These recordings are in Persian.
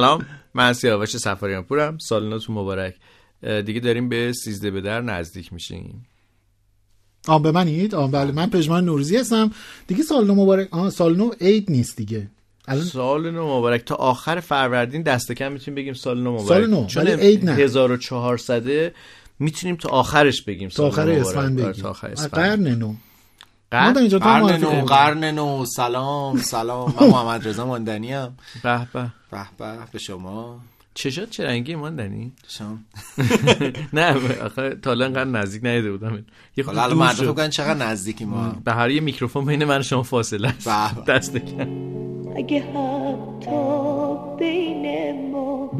سلام من سیاوش سفاریان پورم سال نوتون مبارک. دیگه داریم به سیزده به در نزدیک میشیم. آه به منید؟ آه بله من پژمان نوروزی هستم. دیگه سال نو مبارک آه سال نو عید نیست دیگه. الان سال نو مبارک. تا آخر فروردین دست کم می‌تونیم بگیم سال نو مبارک. سال نو چون عید نه. 1400 می‌تونیم تا آخرش بگیم تا آخر اسفند مبارک. آره، بگیم. تا آخر قرن نو. قرن؟ اینجا قرن نو. قرن نو. سلام سلام. من محمد رضا ماندنی ام. به به. به به به شما. چشات چه رنگی ماندنی شما نه آخه تا الان انقدر نزدیک نیده بودم. یه خود حالا مردم شد. فکر کنن چقدر نزدیکی ما. به هر یه میکروفون بین من و شما فاصله است. به به. دست کم. اگه حتی بین ما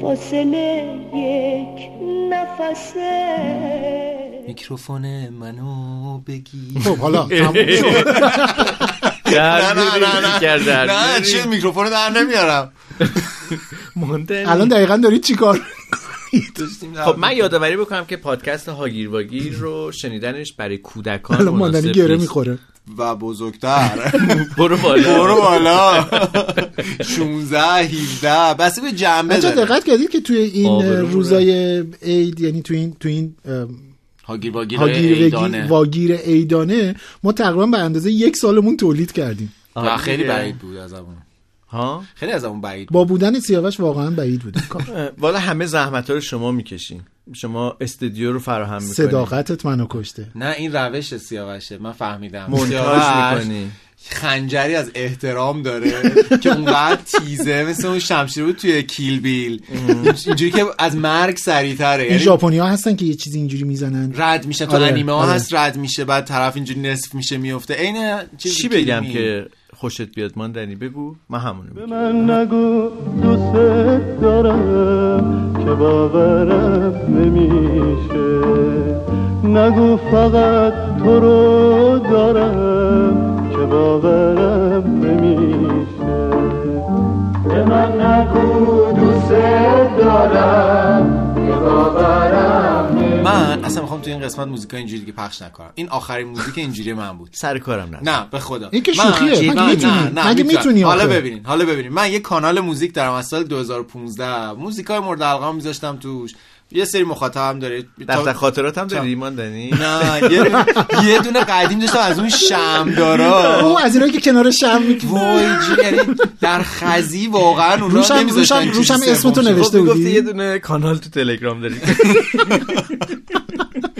فاصله یک نفسه. میکروفون منو بگی خب حالا تموم شد. در نه نه نه نه. چه میکروفون در نمیارم. الان دقیقا دارید چیکار خب من یادآوری بکنم که پادکست هاگیر واگیر رو شنیدنش برای کودکان الان ماندنی گره. می‌خوره. و بزرگتر. برو بالا. برو بالا. 16 17 بس به جنبه دقت کردید که توی این. روزای عید یعنی توی این توی این هاگیر واگیر هاگیر ایدانه. واگیر عیدانه ما تقریبا به اندازه یک سالمون تولید کردیم. و خیلی. بعید بود از اون ها؟ خیلی از اون بعید بود. با بودن سیاوش واقعا بعید بود والا همه زحمت رو شما می‌کشین. شما استودیو رو فراهم می‌کنین صداقتت منو کشته. نه این روش سیاوشه. من فهمیدم. مونتاژ می‌کنی. خنجری از احترام داره که اونقدر تیزه مثل اون شمشیر بود توی کیل بیل. اینجوری که از مرگ سریعتره. این یعنی ژاپنی ها هستن که یه چیزی اینجوری می‌زنن. رد میشه تو آره، انیمه ها آره. هست رد میشه بعد طرف اینجوری نصف میشه میفته عین چی بگم. که خوشت بیاد. ماندنی بگو من همونو میگم. من نگو دوست دارم که باورم نمیشه. نگو فقط تو رو دارم که باورم نمیشه. به من نگو دوست دارم که باورم من اصلا می‌خوام تو این قسمت موزیکا اینجوری که پخش نکنم این آخرین موزیک اینجوری من بود سر کارم نه نه به خدا این که شوخیه. من- مگه می‌تونی؟ نه، نه، مگه. می‌تونی حالا؟ ببینین حالا ببینین من یه کانال موزیک دارم از سال 2015 موزیکای مورد علاقه میذاشتم توش یه سری مخاطبم داره دفتر خاطرات هم داری تا- ماندنی نه یه, دونه قدیم داشتم از اون شمدارا او از اینایی که کنار شم وای جی یعنی در خزی واقعا اونا روشم- نمیذاشتن روشم- اسمتو. نوشته خب می‌گفتی بودی؟ یه دونه کانال تو تلگرام داری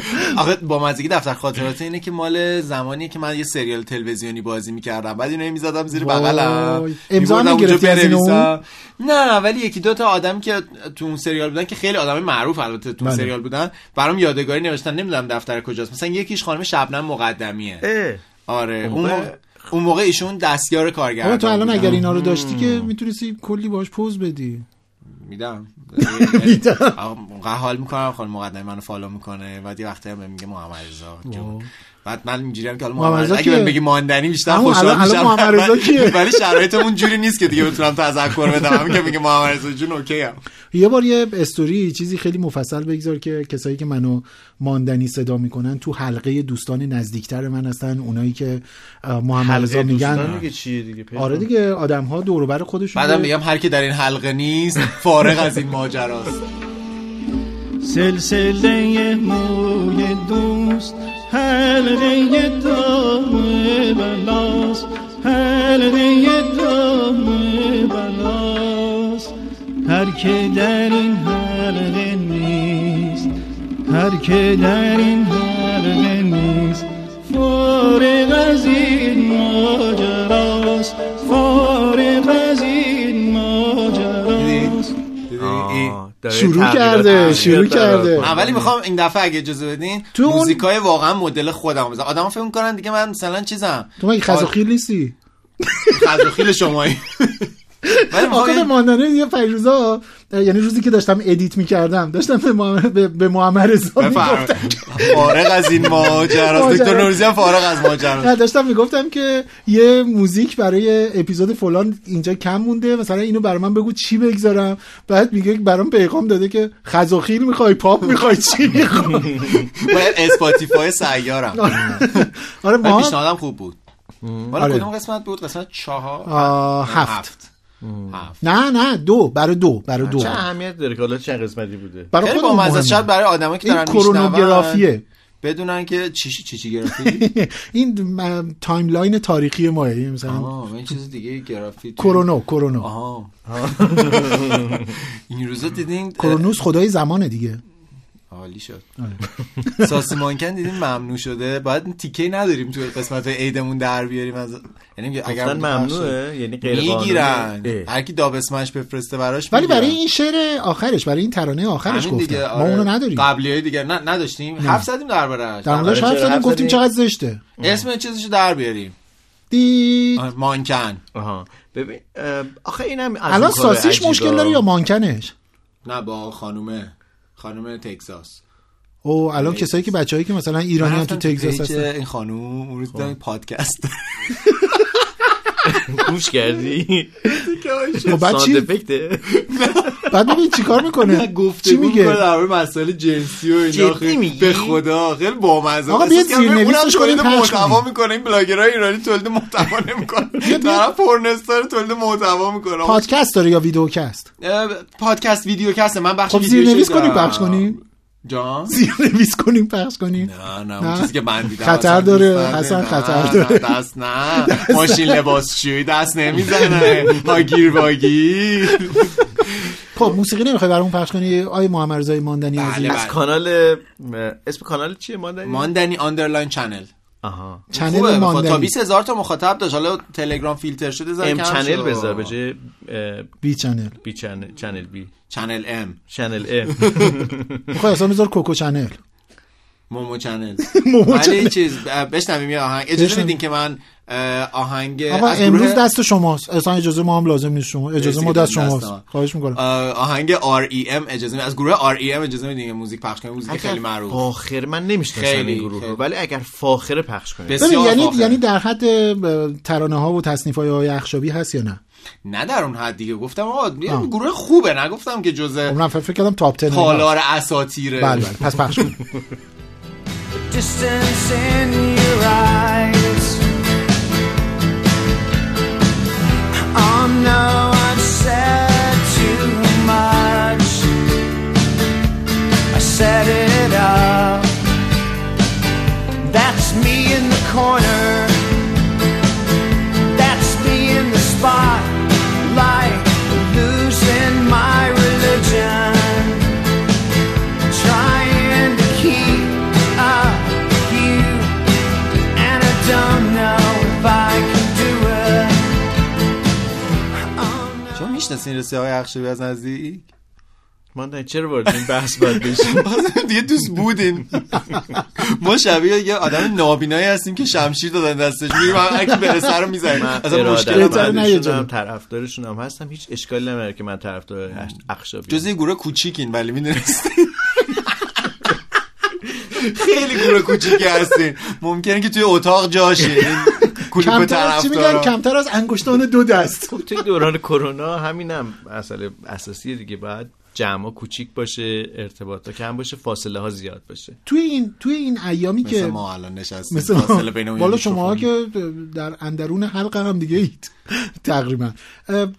آخه با مزگی دفتر خاطرات اینه که مال زمانی که من یه سریال تلویزیونی بازی می‌کردم بعد اینو می‌زدم زیر. بغلم امضا می‌گرفتی از اینو؟ نه ولی یکی دو تا آدم که تو اون سریال بودن که خیلی آدم معروف البته تو اون بله. سریال بودن برام یادگاری نوشتن نمی‌دونم دفتر کجاست مثلا یکیش خانم شبنم مقدمیه. آره اون اون موقع- اون موقع ایشون دستیار کارگردان تو الان. اگر اینا رو داشتی که می‌تونستی کلی باش پوز بدی میدم میدم. آقا اونقدر حال می‌کنم خانم مقدمی منو follow می‌کنه بعد یه وقتی هم میگه محمد رضا. بعد من اینجوری هم که حالا محمد اگه بهم کیه؟ بگی ماندنی بیشتر خوشحال الان- الان میشم محمد رضا کیه؟ ولی شرایطمون جوری نیست که دیگه بتونم تذکر بدم همین که میگه محمد رضا جون OK ام یه بار یه استوری چیزی خیلی مفصل بگذار که کسایی که منو ماندنی صدا می‌کنن تو حلقه دوستان نزدیکتر من هستن اونایی که محمد رضا میگن دوستان دیگه چیه دیگه؟ آره دیگه آدم ها دور و بر خودشون بعدم میگم هر کی در این حلقه نیست فارغ از این ماجراست سلسله موی دوست حلقه دام بلاست حلقه دام بلاست. هر که در این حلقه نیست هر که در این حلقه نیست فارغ از این ماجراست. فارغ شروع کرده، شروع داره. کرده. من ولی می‌خوام این دفعه اگه اجازه بدین تو موزیکای واقعا مدل خودم بزنم آدما فکر می‌کنن دیگه من مثلا چیزم. تو مگه خزاخیل نیستی؟ خزاخیل شمایی. آقا به ماندنی یه پیروزا یعنی روزی که داشتم ادیت می‌کردم داشتم به محمد, به, محمد رضا می‌گفتم فارغ از این ماجرا. دکتر نوروزی هم فارغ از ماجراست نه داشتم می‌گفتم که یه موزیک برای اپیزود فلان اینجا کم مونده مثلا اینو برای من بگو چی بگذارم. بعد میگه برام پیغام داده که خزاخیل می‌خوای پاپ می‌خوای چی می‌خوای؟ باید اسپاتیفای سیارم. آره. ولی ما پیشنهادم خوب بود. حالا آره. کدوم قسمت بود؟ قسمت چهار؟ هفت. هفت. نه نه دو برای دو برای دو. چه اهمیت داره که حالا چه قسمتی بوده؟ برای خودمون با. شاید برای آدمایی که این دارن میشنون کرونوگرافیه. بدونن که چیشی چیشی گرافی؟ این تایملاین تاریخی ماه یعنی مثلا آه این چیز دیگه گرافی کرونا آها. این روزا دیدین کرونوس خدای زمانه دیگه. عالی شد. آره. ساسی مانکن دیدین ممنوع شده؟ باید تیکه نداریم توی قسمت عیدمون در بیاریم. از یعنی اگر ممنوعه یعنی غیر می‌گیرن. هر کی داب اسمش بفرسته براش ولی. برای این شعر آخرش برای این ترانه آخرش دیگه ما آره. اونو نداریم. قبلی های دیگه نه نداشتیم. حرف زدیم دربارش در موردش حرف زدیم گفتیم؟ چقدر زشته. اسم چیزشو در بیاریم. دی. آه، مانکن. آها. ببین آخه اینم از الان ساسیش. مشکل داره یا مانکنش؟ نه با خانومه. خانم تگزاس. او الان کسایی که بچه‌ای که مثلا ایرانی هم تو تگزاس هستن. این خانوم اون روز دیدم پادکست. گوش کردی؟ خب بعد چی؟ افکته بعد ببین چیکار می‌کنه؟ گفته چی میگه؟ در مورد مسائل جنسی و اینا؟ به خدا خیلی بامزه. آقا کردم زیرنویسش اونم کنیم، محتوا. می‌کنه. این بلاگرای ایرانی تولید محتوا نمی‌کنه طرف پورنستار تولید محتوا می‌کنه. پادکست داره یا ویدیوکست پادکست ویدیو کسته من بخش خب زیرنویس دارم. کنیم پخش کنیم جان؟ زیرنویس کنیم پخش کنیم. نه نه نه. اون چیزی که من دیدم خطر داره،. حسن نه، خطر نه، داره. دست نه. ماشین لباسشویی دست نمی‌زنه. واگیر خب موسیقی نمی‌خوای برامون پخش کنی؟ آی محمد رضای ماندنی بله، بله. از کانال اسم کانال چیه ماندنی؟ ماندنی آندرلاین چنل آها. چنل بخاطر تا ماندنی 20 هزار تا مخاطب داشت. حالا تلگرام فیلتر شده زن ام کم چنل. بذار به جای بی چنل بی چنل چنل بی چنل ام چنل ام می‌خوای اصلا بذار کوکو چنل مومو چنل. مومو ولی. چیز بشنویم یه آهنگ. اجازه. میدین که من آهنگ از امروز دست شماست. اصلا اجازه ما هم لازم نیست شما. اجازه ما دست شماست. ما. خواهش می‌کنم. آهنگ R.E.M اجازه می- از گروه R.E.M اجازه میدین موزیک پخش کنیم. موزیک خیلی معروف. فاخر من نمی‌شناسم این گروه. رو ولی اگر فاخره پخش بسیار یعنی. یعنی در حد ترانه ها و تصنیف های اخشابی هست یا نه؟ نه در اون حد دیگه. گفتم آقا. گروه خوبه. نگفتم که جزء عمرم فکر کردم تاپ 10 تالار اساتیره. بله بله. پس پخش کن. distance in your eyes. Oh no, I've said too much. I set it up. That's me in the corner. می‌شناسین رسیه های اخشبی از نزدیک؟ ماندنی چرا وارد این بحث باید بشیم؟ دیگه دوست بودین. ما شبیه یه آدم نابینایی هستیم که شمشیر دادن دستش. میریم هم اگه برسه رو می‌زنیم. من اصلا مشکل هم نداره. جا. طرفدارشونم هستم. هیچ اشکالی نمیاره که من طرفدار اخشابی جز یه گروه کوچیکین ولی می‌دونستین خیلی گروه کوچیکی هستین. ممکنه که توی اتاق جاشین. کلوپ کمتر چی میگن؟ طرفدارا. کمتر از انگشتان دو دست. خب توی دوران کرونا همینم مسئله اساسی دیگه. باید جمع کوچیک باشه ارتباطا کم باشه فاصله ها زیاد باشه. توی این توی این ایامی مثل که ما الان نشستیم مثل فاصله بینمون یه والا شما. که در اندرون حلقه هم دیگه اید. تقریبا.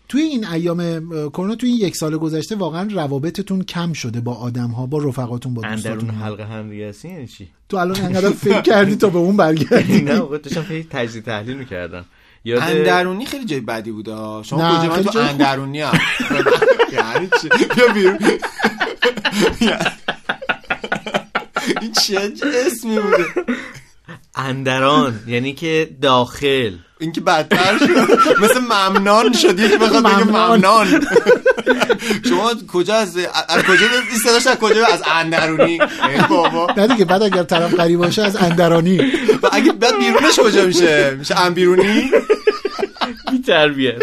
توی این ایام کرونا توی این یک سال گذشته واقعا روابطتون کم شده با آدم ها با رفقاتون با اندرون دوستاتون حلقه هم دیگه یعنی چی؟ تو الان انقدر فکر کردی تا به اون برگردی؟ نه واقعا داشتم خیلی تجزیه تحلیل می‌کردم. یاد اندرونی خیلی جای بدی بود آه. شما کجا من تو. اندرونی هم. یعنی چی؟ بیا بیرون. این چه اسمی بوده؟ اندران یعنی که داخل. این که بدتر شد. مثل ممنان شد یکی بخواد بگه ممنان. شما کجا از از کجا این صداش از کجا؟ از اندرونی. بابا. نه دیگه بعد اگر طرف قریب باشه از اندرانی. و اگه بعد بیرونش کجا میشه؟ میشه انبیرونی بی تربیت.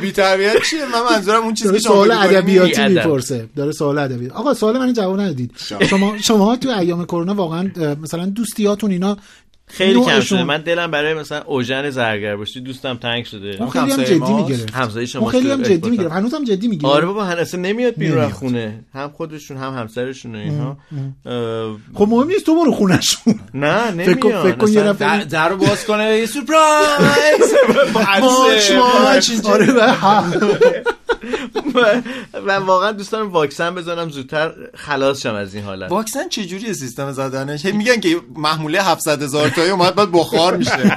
بی تربیت چیه؟ من منظورم اون چیزی که شما سوال ادبیاتی. می‌پرسه. داره سوال ادبیاتی آقا سوال من جواب ندید. شما. شما تو ایام کرونا واقعا مثلا دوستیاتون اینا خیلی کم. شده. من دلم برای مثلا اوژن زرگرباشی دوستم تنگ شده. اون خیلی هم جدی. می‌گرفت. همسایه شما اون خیلی هم جدی. می‌گرفت. هنوز هم جدی می‌گرفت آره بابا هن اصلا نمیاد بیرون از نمیاد. خونه. هم خودشون هم همسرشون و اینها اه، خب مهم نیست تو برو خونشون نه نمیاد. فکر کن یه نفر- در, در رو باز کنه یه سورپرایز. ماچ ماچ آره و و واقعا دوست دارم واکسن بزنم زودتر خلاص شم از این حالت. واکسن چجوریه سیستم زدنش؟ هی میگن که محموله 700 هزار تایی اومد بعد بخار میشه.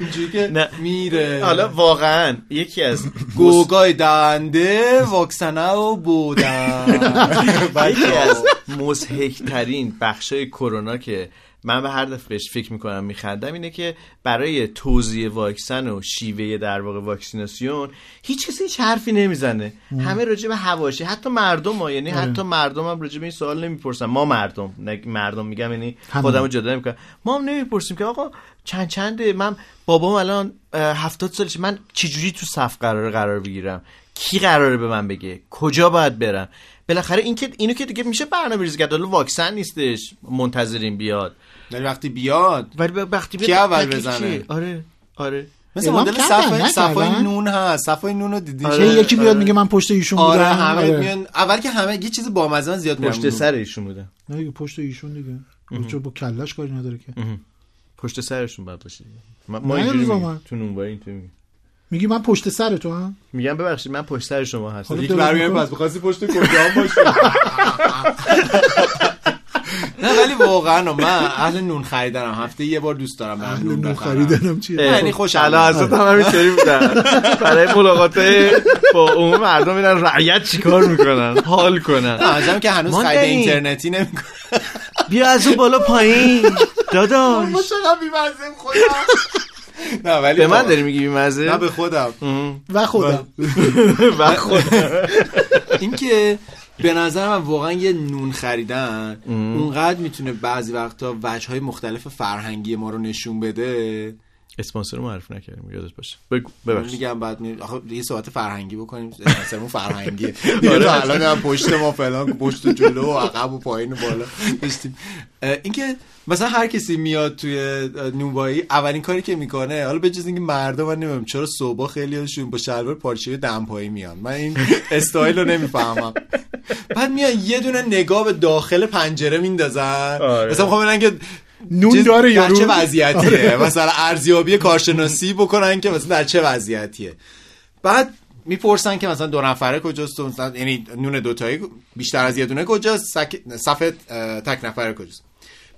اینجوری که. میره. حالا واقعا یکی از گوگای دنده واکسنه و بودن. یکی از مزهکترین بخشای کرونا که من به هر دفعه بهش فکر می‌کنم میخندم اینه که برای توزیع واکسن و شیوه در واقع واکسیناسیون هیچ کسی هیچ حرفی نمی‌زنه. همه راجع به حواشی حتی مردم ها یعنی حتی مردم هم راجع به این سوال نمی‌پرسن. ما مردم مردم میگم یعنی. خودمو جدا نمی‌کنم. ما هم نمی‌پرسیم که آقا چند چنده من بابام الان هفتاد سالشه من چجوری تو صف قرار قرار بگیرم؟ کی قراره به من بگه؟ کجا باید برم؟ بالاخره این که اینو که دیگه میشه برنامه ریزی کرد حالا واکسن نیستش منتظریم بیاد. ولی وقتی بیاد ولی وقتی کی بیاد اول دقیق بزنه؟ آره آره. مثل مدل صفای؟ صفای نون هست. صفای نون رو دیدی؟ آره. یکی بیاد میگه من پشت ایشون بودم. آره همه آره. میان اول که همه یه چیز بامزه من زیاد پشت سر ایشون بودن نه دیگه پشت ایشون دیگه. چه با کلش کاری نداره که. پشت سرشون باید باشه. ما, اینجوری. تو نونوایی اینطوری میگیم. میگی من پشت سر تو هم؟ میگم ببخشید من پشت سر شما هستم. برمیگه می‌کنی؟ پس بخواستی پشت کجا باشه؟ نه ولی واقعا من اهل نون خریدنم. هفته یه بار دوست دارم برم اهل نون خریدنم چیه؟ یعنی الان میاد. حضرت هم همینطوری بودن برای ملاقات با عموم مردم میرن رعیت چیکار می‌کنن؟ حال کنن. عجب که هنوز ما خرید. اینترنتی نمی‌کنه. بیا از اون بالا پایین. داداش. چقدر بی‌مزه خودم نه ولی به من داری میگی بیمزه؟ نه به خودم. و خودم. و خود اینکه به نظر من واقعا یه نون خریدن اونقدر می‌تونه بعضی وقتا وجه های مختلف فرهنگی ما رو نشون بده. اسپانسر رو معرف نکردیم یادت باشه. بگو ببخشید. میگم بعد می... آخه یه صحبت فرهنگی بکنیم اسممون فرهنگیه دیگه تا الان هم پشت ما فلان پشت و جلو و عقب و پایین و بالا. داشتیم اینکه مثلا هر کسی میاد توی اه، نونوایی اولین کاری که می‌کنه حالا به جز اینکه مردم من نمی‌دونم چرا صبح خیلی هاشون با شلوار پارچه دمپایی میان. من این استایل رو نمی‌فهمم. بعد میان یه دونه نگاه به داخل پنجره میندازن. آره. مثلا می‌خوام ببینن که نون داره در یارو چه وضعیتیه؟ مثلا ارزیابی کارشناسی بکنن که مثلا در چه وضعیتیه؟ بعد می‌پرسن که مثلا دو نفره کجاست مثلا یعنی نون دوتایی بیشتر از یه دونه کجاست؟ سک... صف اه، تک نفره کجاست؟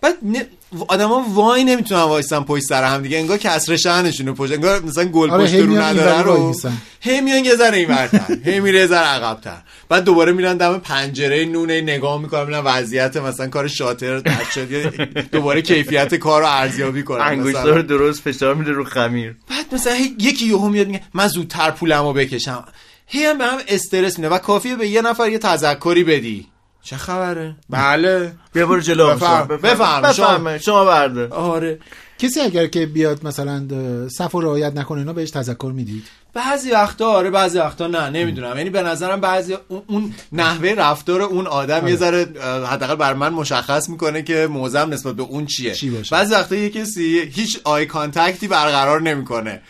بعد نه... آدما وای نمی‌تونن وایسن پشت سر هم دیگه. انگار کسر شهنشونه پشت انگار مثلا گل آره، پشت رو اینوری رو. هی میان یه ذره اینورتر. هی میره یه ذره عقب‌تر. بعد دوباره میرن دم پنجره نونه نگاه می‌کنن ببینن وضعیت مثلا کار شاتر در شد. دوباره کیفیت کار رو ارزیابی کنن. انگشتر مثلا. رو درست فشار میده رو خمیر. بعد مثلا یکی یهو میاد میگه من زودتر پولمو بکشم. هی هم به هم استرس میده و کافیه به یه نفر یه تذکری بدی. چه خبره؟ بله. بیا برو جلو. بفرم. بفرم. بفرم. شما برده. آره. کسی اگر که بیاد مثلا صف و رعایت نکنه اینا بهش تذکر می‌دید؟ بعضی وقتا آره بعضی وقتا نه. نمی‌دونم. یعنی به نظرم بعضی اون, نحوه رفتار اون آدم یه ذره حداقل بر من مشخص می‌کنه که موضعم نسبت به اون چیه. چی. بعضی وقتا یه کسی هیچ eye contact ی برقرار نمی‌کنه.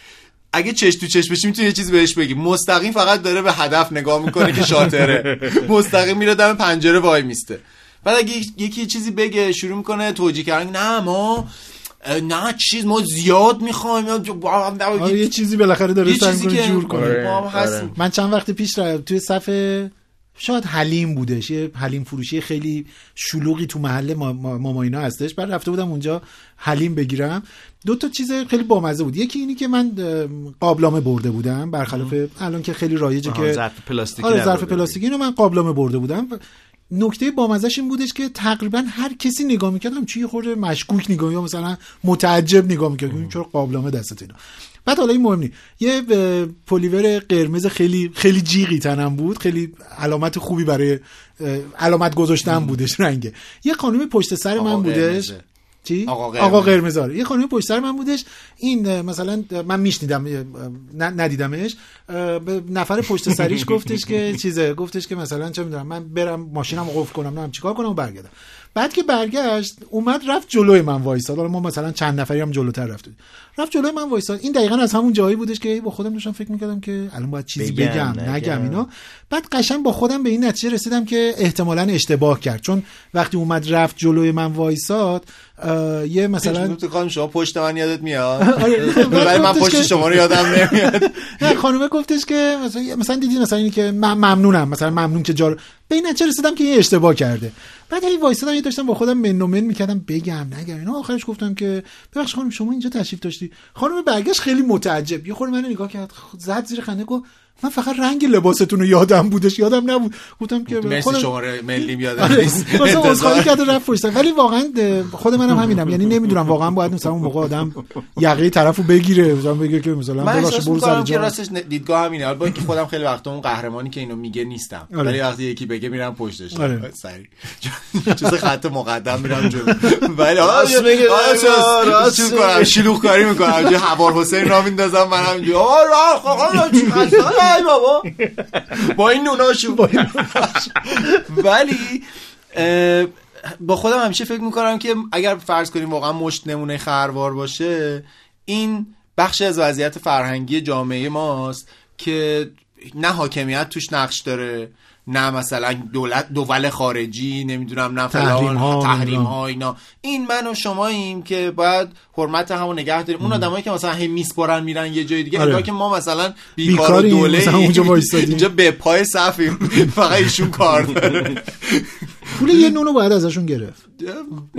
اگه چش تو چش بشی می‌تونی یه چیز بهش بگی مستقیم فقط داره به هدف نگاه می‌کنه که شاطره مستقیم میره دم پنجره وای میسته. بعد اگه یکی یه چیزی بگه شروع می‌کنه توجیه کردن نه ما نه چیز ما زیاد می‌خوایم. آره یه چیزی بالاخره داره یه سعی چیزی جور کنه. آره. ما هم هستیم من چند وقت پیش ر- توی صف شاید حلیم بودش یه حلیم فروشی خیلی شلوغی تو محل ما- ما- ماماینا هستش. بعد رفته بودم اونجا حلیم بگیرم. دو تا چیز خیلی بامزه بود. یکی اینی که من اه، قابلمه برده بودم. برخلاف الان که خیلی رایجه که ظرف پلاستیکی آره ظرف. پلاستیکی اینو من قابلمه برده بودم. نکته بامزش این بودش که تقریبا هر کسی نگاه می‌کردم چی خورده مشکوک نگاه یا مثلا متعجب نگاه می‌کرد. چرا قابلمه دستت اینا؟ بعد حالا این مهم نیست یه پلیور قرمز خیلی خیلی جیغی تنم بود. خیلی علامت خوبی برای علامت گذاشتن بودش رنگه. یه خانم پشت سر من بودش. چی؟ آقا قرمز. آقا آره. یه خانم پشت سر من بودش. این مثلا من میشنیدم ندیدمش. نفر پشت سریش گفتش که چیزه گفتش که مثلا چه می‌دونم من برم ماشینم قفل کنم نمی‌دونم چیکار کنم و برگردم. بعد که برگشت اومد رفت جلوی من وایساد. حالا ما مثلا چند نفری هم جلوتر رفتیم. رفت جلوی من وایساد. این دقیقا از همون جایی بودش که با خودم داشتم فکر می‌کردم که الان باید چیزی بگم، بگم, نگم. نگم اینا. بعد قشنگ با خودم به این نتیجه رسیدم که احتمالا اشتباه کرد. چون وقتی اومد رفت جلوی من وایساد یه مثلا تو خانم شما پشت من یادت میاد؟ آره. ولی من پشت شما رو یادم نمیاد. نه خانومه گفتش که مثلا مثلا دیدی مثلا اینی که من ممنونم مثلا ممنون که جار به این نتیجه رسیدم که این اشتباه کرده. بعد هی وایسادم یه داشتم با خودم من و من می‌کردم بگم نگم اینا. آخرش گفتم که ببخش خانم شما اینجا تشریف داشتی خانم برگشت خیلی متعجب. یه خورده منو نگاه کرد زد زیر خنده گفت من فقط رنگ لباستون رو یادم بودش یادم نبود. گفتم که مرسی خودم- شماره ملیم یادم آره. نیست. واسه عذرخواهی انتظار. کرد و رفت پشت. ولی واقعا خود منم همینم. یعنی نمی‌دونم واقعا باید مثلا اون موقع آدم یقه طرفو بگیره مثلا بگه که مثلا من احساس برو سر می‌کنم که جا. راستش دیدگاه همینه. با اینکه خودم خیلی وقتا اون قهرمانی که اینو میگه نیستم. آره. ولی وقتی یکی بگه میرم پشتش. آره. سریع. جز خط مقدم میرم جلو. ولی آره راست میگه، آره، راست چیز میگه. کنم. شلوغ کاری می‌کنم. جو حوار حسین را میندازم منم آه راه ای بابا. با این نوناشو ولی اه، با خودم همیشه فکر می‌کنم که اگر فرض کنیم واقعا مشت نمونه خروار باشه این بخش از وضعیت فرهنگی جامعه ماست که نه حاکمیت توش نقش داره. نه مثلا دولت دول خارجی نمی‌دونم نه فلان تحریم ها، تحریم نمی‌دونم. ها اینا این من و شماییم که باید حرمت همو نگه داریم اون آدمایی که مثلا هی میسپرن میرن یه جای دیگه آره. انگار که ما مثلا بیکار دوله مثلا اونجا وایسادیم. اینجا به پای صفیم فقط ایشون کار داره پول یه نونو باید ازشون گرفت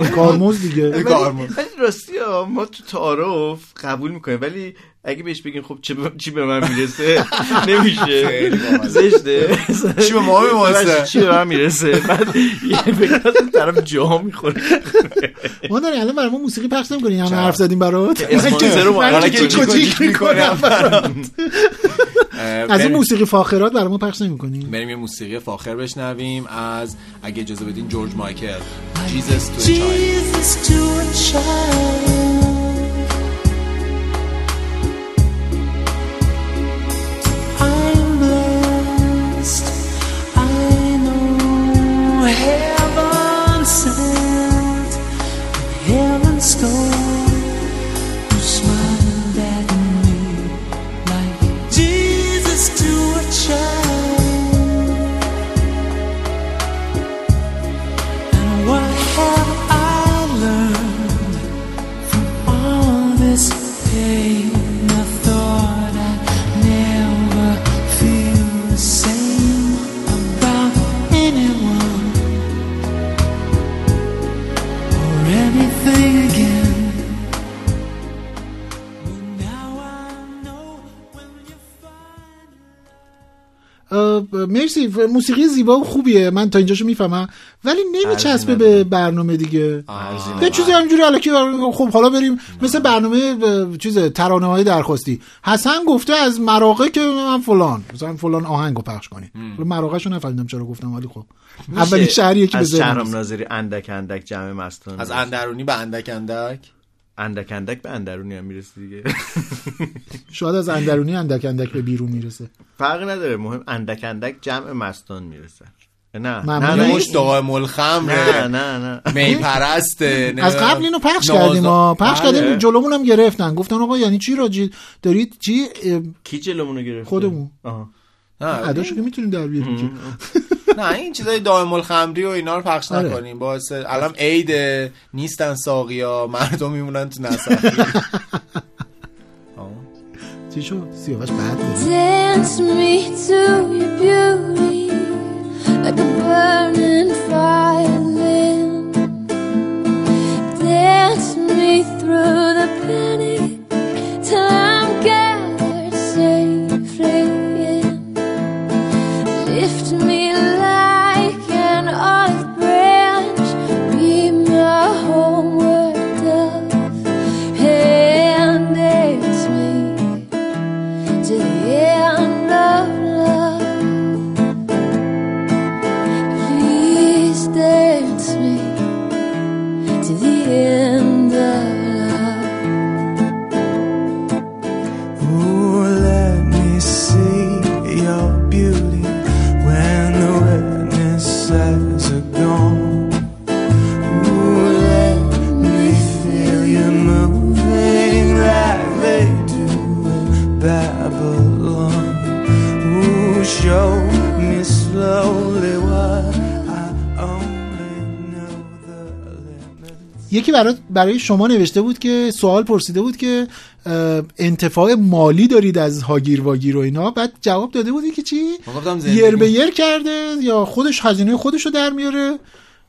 کارمز دیگه. ولی راستی ما تو تعارف قبول می‌کنیم ولی اگه بهش بگیم خب چی به من می‌رسه؟ نمیشه. زشته. چی به ما می‌رسه؟ چی به من می‌رسه؟ بعد یه طرف جا می‌خوره. ما داریم الان برای ما موسیقی پخش نمی‌کنی همه حرف زدیم برات. از این موسیقی فاخرات برای ما پخش نمی‌کنی. بریم یه موسیقی فاخر بشنویم از اگه اجازه بدین جورج مایکل. جیزس تو چای Jesus to a child. let's go. مرسی موسیقی زیبا و خوبیه من تا اینجاشو می‌فهمم. ولی نمیچسبه به برنامه دیگه. یه چیزی همینجوری الکی خب حالا بریم مثل برنامه چیز ترانه های درخواستی. حسن گفته از مراقه که من فلان. مثلا فلان آهنگو پخش کنین مراقه شو نفهمیدم چرا گفتم ولی خب. اولین شهریه که از شهرام. ناظری اندک اندک جمع مستان از اندرونی به اندک اندک؟ اندک اندک به اندرونی هم می‌رسه دیگه. شاید از اندرونی اندک اندک به بیرون می‌رسه. فرقی نداره مهم اندک اندک جمع مستان می‌رسه. نه. نه یعنی نه. مش دائم الخمر نه نه نه. می پرسته از قبل اینو پخش کردیم ها. پخش بله. کردیم جلومون هم گرفتن. گفتن آقا یعنی چی راجی؟ دارید چی؟ کی جلومونو گرفته؟ خودمون. آها. نه، اداشو که می‌تونیم در بیاریم. نه این چیزای دائم الخمری و اینا رو پخش آره. نکنیم باعث الان عید نیستن ساقیا مردم میمونن تو نصفی چی شد سیاوش بعد بود. Dance me to your beauty like a burning violin. Dance me through the panic till یکی برای برای شما نوشته بود که سوال پرسیده بود که انتفاع مالی دارید از هاگیر واگیر و اینا؟ بعد جواب داده بودی که چی؟ یر به یر کرده یا خودش هزینه خودش رو در میاره؟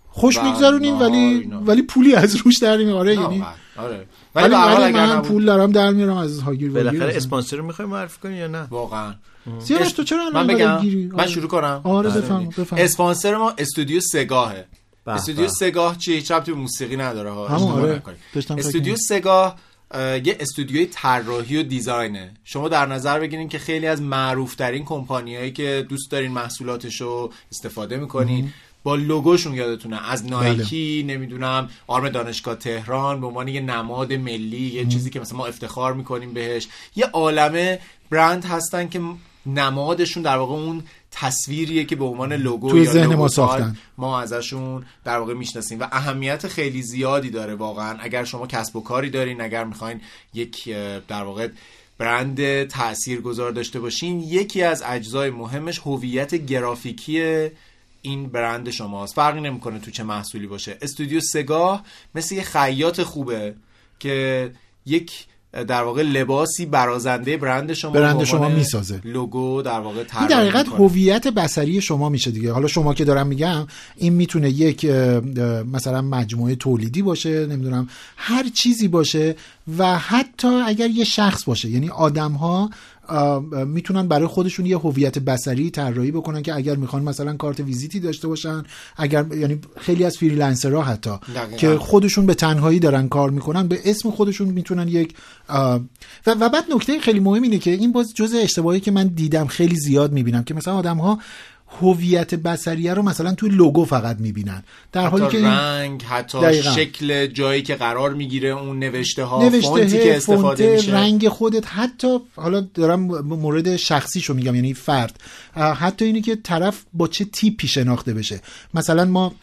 خوش بله، میگذرونیم آه، ولی اینا. ولی پولی از روش در میاره آره نه، یعنی آره. ولی, ولی من نبود- پول دارم در میارم از هاگیر واگیر. بالاخره. اسپانسر رو می‌خوای معرفی کنی یا نه؟ واقعا. سیاوش تو چرا من بگم؟ من آره. شروع کنم. آره بله. بفهم اسپانسر ما استودیو سگاهه. استودیو. سگاه چیه هیچ ربطی موسیقی نداره ها. آره. استودیو. سگاه اه، یه استودیوی طراحی و دیزاینه. شما در نظر بگیرین که خیلی از معروف ترین کمپانیایی که دوست دارین محصولاتش رو استفاده می‌کنین با لوگوشون یادتونه. از نایکی نمی‌دونم آرم دانشگاه تهران به عنوان یه نماد ملی یه چیزی که مثلا ما افتخار می‌کنیم بهش. یه عالمه برند هستن که نمادشون در واقع اون تصویریه که به عنوان لوگو توی یا ذهن ما ساختن. ما ازشون در واقع می‌شناسیم و اهمیت خیلی زیادی داره واقعا. اگر شما کسب و کاری دارین اگر می‌خواین یک در واقع برند تأثیر گذار داشته باشین یکی از اجزای مهمش هویت گرافیکی این برند شماست. فرقی نمی‌کنه تو چه محصولی باشه. استودیو سگاه مثل یه خیاط خوبه که یک در واقع لباسی برازنده برند شما برند شما می‌سازه. لوگو در واقع این در حقیقت. هویت بصری شما میشه دیگه حالا شما که دارم میگم این می‌تونه یک مثلا مجموعه تولیدی باشه نمی‌دونم هر چیزی باشه و حتی اگر یه شخص باشه یعنی آدم ها می‌تونن برای خودشون یه هویت بصری طراحی بکنن که اگر می‌خوان مثلا کارت ویزیتی داشته باشن اگر یعنی خیلی از فریلنسرها حتی دقیقاً. که خودشون به تنهایی دارن کار می‌کنن به اسم خودشون می‌تونن یک و, و بعد نکته خیلی مهم اینه که این باز جزء اشتباهی که من دیدم خیلی زیاد می‌بینم که مثلا آدم ها هویت بصریه رو مثلا توی لوگو فقط می‌بینن. در حالی که رنگ حتی دقیقاً. شکل جایی که قرار می‌گیره اون نوشته ها نوشته فونتی که استفاده میشه. رنگ خودت. حتی حالا دارم مورد شخصیشو میگم یعنی فرد. حتی اینی که طرف با چه تیپی شناخته بشه. مثلا ما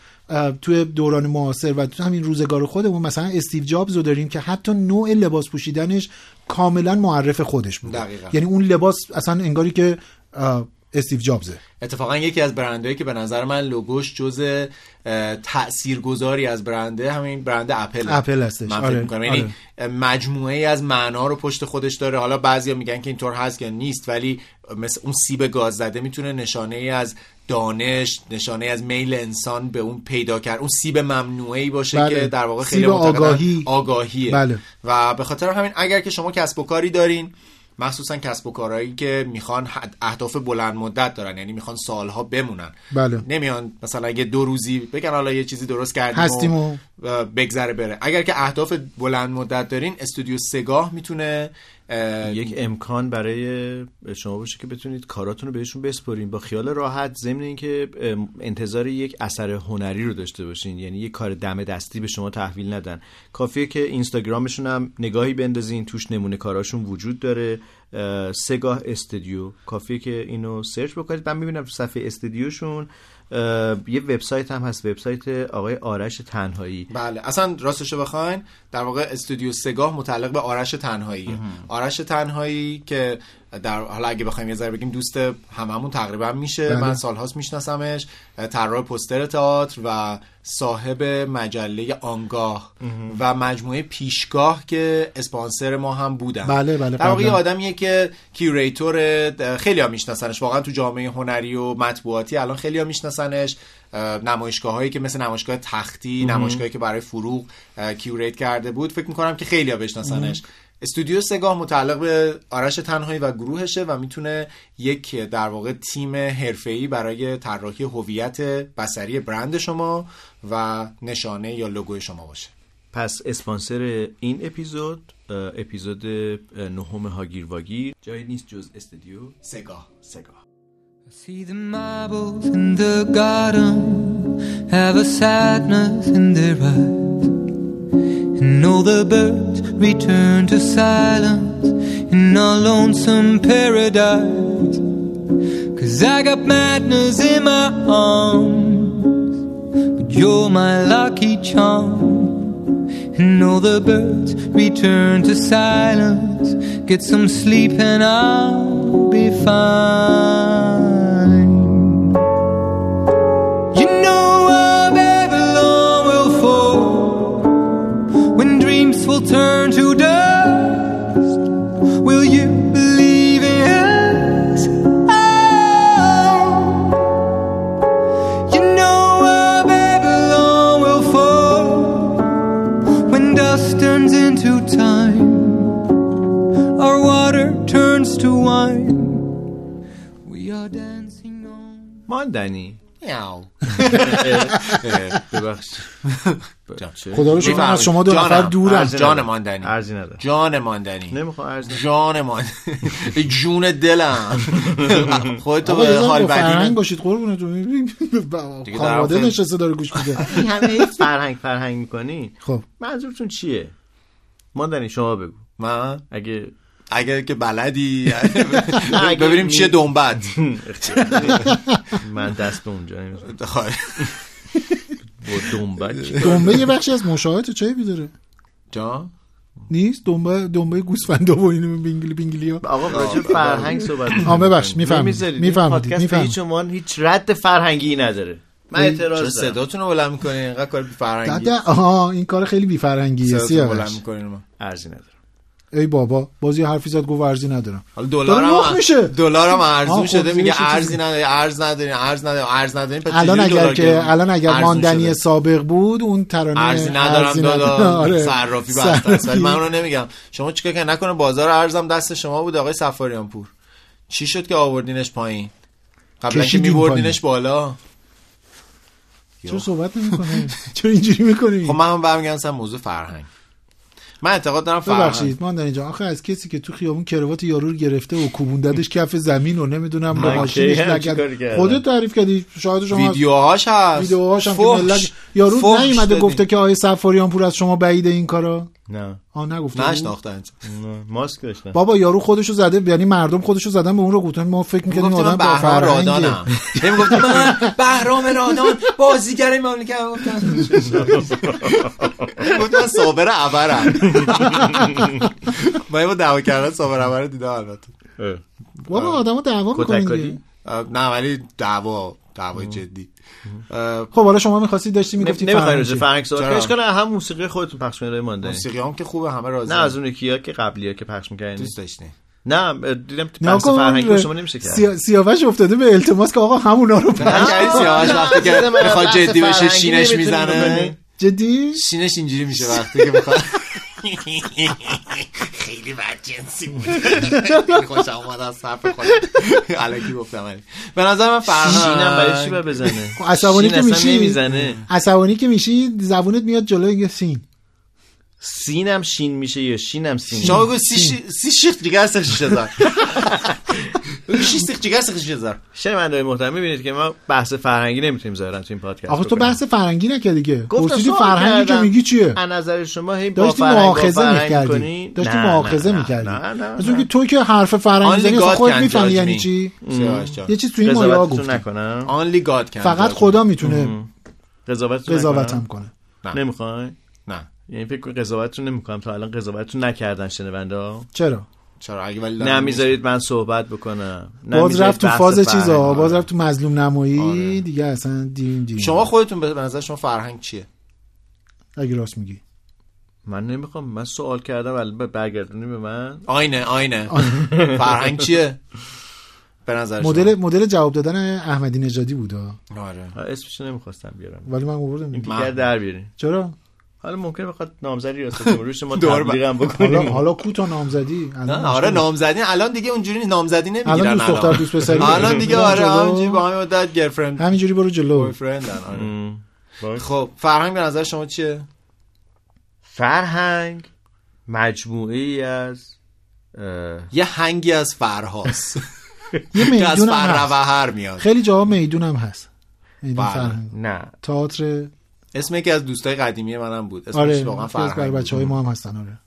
توی دوران معاصر و تو همین روزگار خودمون مثلا استیو جابز رو داریم که حتی نوع لباس پوشیدنش کاملا معرف خودش بود دقیقاً. یعنی اون لباس اصلا انگاری که استیو جابزه اتفاقا یکی از برندهایی که به نظر من لوگوش جز تاثیرگذاری از برنده همین برند اپل اپل هستش. من فکر آره، می‌کنم. یعنی مجموعه ای از معنا رو پشت خودش داره حالا بعضیا میگن که اینطور هست یا نیست ولی مثل اون سیب گاز زده می‌تونه نشانه ای از دانش نشانه ای از میل انسان به اون پیدا کرد اون سیب ممنوعه ای باشه بله. که در واقع خیلی سیب آگاهی. آگاهیه بله. و به خاطر همین اگر که شما کسب و کاری دارین مخصوصا کسب و کارهایی که می‌خوان اهداف بلند مدت دارن یعنی می‌خوان سالها بمونن بله. نمیان مثلا اگه دو روزی بگن حالا یه چیزی درست کردیم هستیم و و بگذره بره اگر که اهداف بلند مدت دارین استودیو سگاه می‌تونه یک امکان برای شما باشه که بتونید کاراتون رو بهشون بسپرین. با خیال راحت ضمن اینکه انتظار یک اثر هنری رو داشته باشین. یعنی یک کار دم دستی به شما تحویل ندن. کافیه که اینستاگرامشون هم نگاهی بندازین. توش نمونه کاراشون وجود داره. اه، سگاه استودیو. کافیه که اینو سرچ بکنید. من می‌بینم صفحه استودیوشون اه، یه وبسایت هم هست وبسایت آقای آرش تنهایی. بله اصلا راستشو بخواین در واقع استودیو سگاه متعلق به آرش تنهاییه آرش تنهایی که در حالا اگه بخوایم یه ذره بگیم دوست هممون تقریبا میشه. بله. من سالهاست میشناسمش. طراح پوستر تئاتر و صاحب مجله آنگاه و مجموعه پیشگاه که اسپانسر ما هم بودن. بله، بله، در واقع. آدمیه که curator خیلی ها میشناسنش. واقعا تو جامعه هنری و مطبوعاتی الان خیلی ها میشناسنش. نمایشگاه هایی که مثل نمایشگاه تختی نمایشگاهی که برای فروغ curate کرده بود فکر می‌کنم که خیلی ها بشناسنش. استودیو سگاه متعلق به آرش تنهایی و گروهشه و می‌تونه یک در واقع تیم حرفه‌ای برای طراحی هویت بصری برند شما و نشانه یا لوگوی شما باشه. پس اسپانسر این اپیزود اپیزود نهم هاگیر واگیر جایی نیست جز استودیو سگاه سگاه See the marbles in the garden have a sadness in their eyes, and all the birds return to silence in our lonesome paradise. Cause I got madness in my arms, but you're my lucky charm. And all the birds return to silence. Get some sleep and I'll be fine. will turn to dust. Will you believe in us? Oh, you know our Babylon will fall when dust turns into time. Our water turns to wine. We are dancing on. Mondani. Meow. خدا رو شکر من از شما دو. نفر دورم. جان نداره. ماندنی. ارزی نداره جان ماندنی. نمی‌خوام ارزی. جان ماندنی. جون دلم. خودتو آقا به حال با فرهنگ بدی باشید قربونتون. دیگه خانواده نشسته داره گوش میده. همه فرهنگ فرهنگ می‌کنی؟ خب. منظورتون چیه؟ ماندنی شما بگو. من؟ اگه اگر که بلدی. ببینیم چیه دنبت من دست به اونجا نمی‌زنم. با دنبه یه بخشی از مشاهده چه داره؟ جان؟ نیست؟ دنبه دنبه گوسفندا و اینو بینگلی بینگلی ها آقا راجع فرهنگ صحبت آه، ببخش، می‌کنیم. می‌فهمید. می‌فهمید. پادکست. هیچ عنوان هیچ رد فرهنگی نداره. من اعتراض دارم. صداتون رو بلند می‌کنین اینقدر کار بی فرهنگی. دادا آها این کار خیلی بی فرهنگیه صداتون رو بلند سیاوش می‌کنین ما ارزی نداره ای بابا بازی حرفی زد گفت ورزی ندارم. حالا دلار داره لخ هم میشه. دلار هم آه، ارزون خب، شده میگه ارزی نداری ارز نداری ارز نداری ارز نداری پس الان اگر که؟ الان اگر ماندنی؟ سابق بود اون ترانه ارزی ندارم ارزی دادا. آره. صرافی بسته است ولی. من اونو نمیگم. شما چیکار که نکنه بازار ارزم دست شما بود آقای سفاریان پور. چی شد که آوردینش پایین؟ قبلا که میبردینش بالا. چرا صحبت نمی‌کنه چرا اینجوری می‌کنی؟ خب من هم برمیگردم سر موضوع فرهنگ. من اعتقاد دارم فرهنگ ببخشید ماندنی جان آخه از کسی که تو خیابون کروات یارو رو گرفته و کوبونددش کف زمین و نمی‌دونم با من ماشینش کردم؟ خودت تعریف کردی شاهد شما. ویدیوهاش هست ویدیوهاش هم که. ملت یارو نیومده. گفته که آیه سفاریان پور از شما بعیده این کارا نه. آ نگفته بود؟ نشناختن نه. ماسک داشتم بابا یارو خودشو زده یعنی مردم خودشو زدن به اون رو گفتن ما فکر می‌کردیم گفتم آدم با بهرام فرهنگه. رادانم. هم گفتم من بهرام رادان بازیگر مملکت. گفتم. گفتم صابر عبرم. من با دعوا کردن صابر عبر رو دیدم البته. بابا آدمو دعوا می‌کنن نه ولی دعوا دعوای جدی. خب حالا شما می‌خواستید داشتی می‌گفتی نمی‌خوای راجع فرهنگ صحبت اشکال. هم موسیقی خودتون پخش کنید ماندنی موسیقی هم که خوبه همه راضی نه از اون یکی که قبلی ها که پخش می‌کردین دوست داشتی نه دیدم بحث فرهنگی شما نمیشه کرد. سیا- سیاوش افتاده به التماس که آقا همونا رو پخش نکردی سیاوش وقتی که می‌خواد جدی بشه شینش می‌زنه. جدی؟ شینش اینجوری میشه وقتی که می‌خواد. خیلی بد جنسی بود. خیلی خوشم اومد از حرف خودم. الکی گفتم به نظر من فرهنگ شینم برای چی بزنه؟ عصبانی که میشی. نمی‌زنه. عصبانی که میشی زبونت میاد جلو یه سین سینم شین میشه یا شینم سین شما بگو سی شی- سی شیخ جگر سخ شیش هزار. بگو شیش سیخ جگر سخ شیش هزار. شنوندههای محترم می‌بینید که ما بحث فرهنگی نمی‌تونیم ظاهرا تو این پادکست آخه تو. بحث فرهنگی نکردی که پرسیدی فرهنگی که. میگی چیه؟ از نظر شما هی با مؤاخذه می‌کردی؟ داشتی مؤاخذه می‌کردی. از اونکه تو که حرف فرهنگی Only زنی خودت can می‌فهمی یعنی. چی. یه چیز تو این مایا نکنم. Only God can فقط خدا می‌تونه قضاوتتون قضاوتم کنه. نه. نمی‌خوای؟ نه. یعنی فکر کنی قضاوتتون نمی‌کنم. تا الان قضاوتتون نکردن شنونده ها چرا؟ چرا؟ اگه ولی نه می‌ذارید من صحبت بکنم. نه باز می‌ذارید رفت تو فاز. چیزا؟ باز آره. رفت تو مظلوم نمایی؟ آره. دیگه اصلا دیم دیم شما خودتون به نظر شما فرهنگ چیه؟ اگه راست میگی. من نمی‌خوام. من سوال کردم ولی برگردونی به من. آینه آینه. فرهنگ چیه؟ به نظر شما. مدل مدل جواب دادن احمدی نژادی بود. آره. اسمش نمی‌خواستم بیارم. ولی من آوردم. دیگه. در بیارین. چرا؟ حالا ممکنه بخواد نامزدی ریاست جمهوری شما دور بر- تبلیغم حالا بکنیم. حالا کوتا نامزدی؟ الان نه آره نامزدی. الان دیگه اونجوری نامزدی نمی‌گیرن الان دوست دختر دوست پسری؟ الان دیگه آره. همینجوری با همین مدت گرفرند همینجوری برو جلو. بویفرندن آره. ام. باش. خب فرهنگ به نظر شما چیه؟ فرهنگ مجموعه ای از یه هنگی از فرهاست. یه از میدون هم هست میاد. خیلی جاها میدون هم هست. میدون بله. فرهنگ. نه. تئاتر اسم یکی از دوستای قدیمی منم بود. اسمش آره واقعا فرهنگ بچه های. ما هم هستن آره.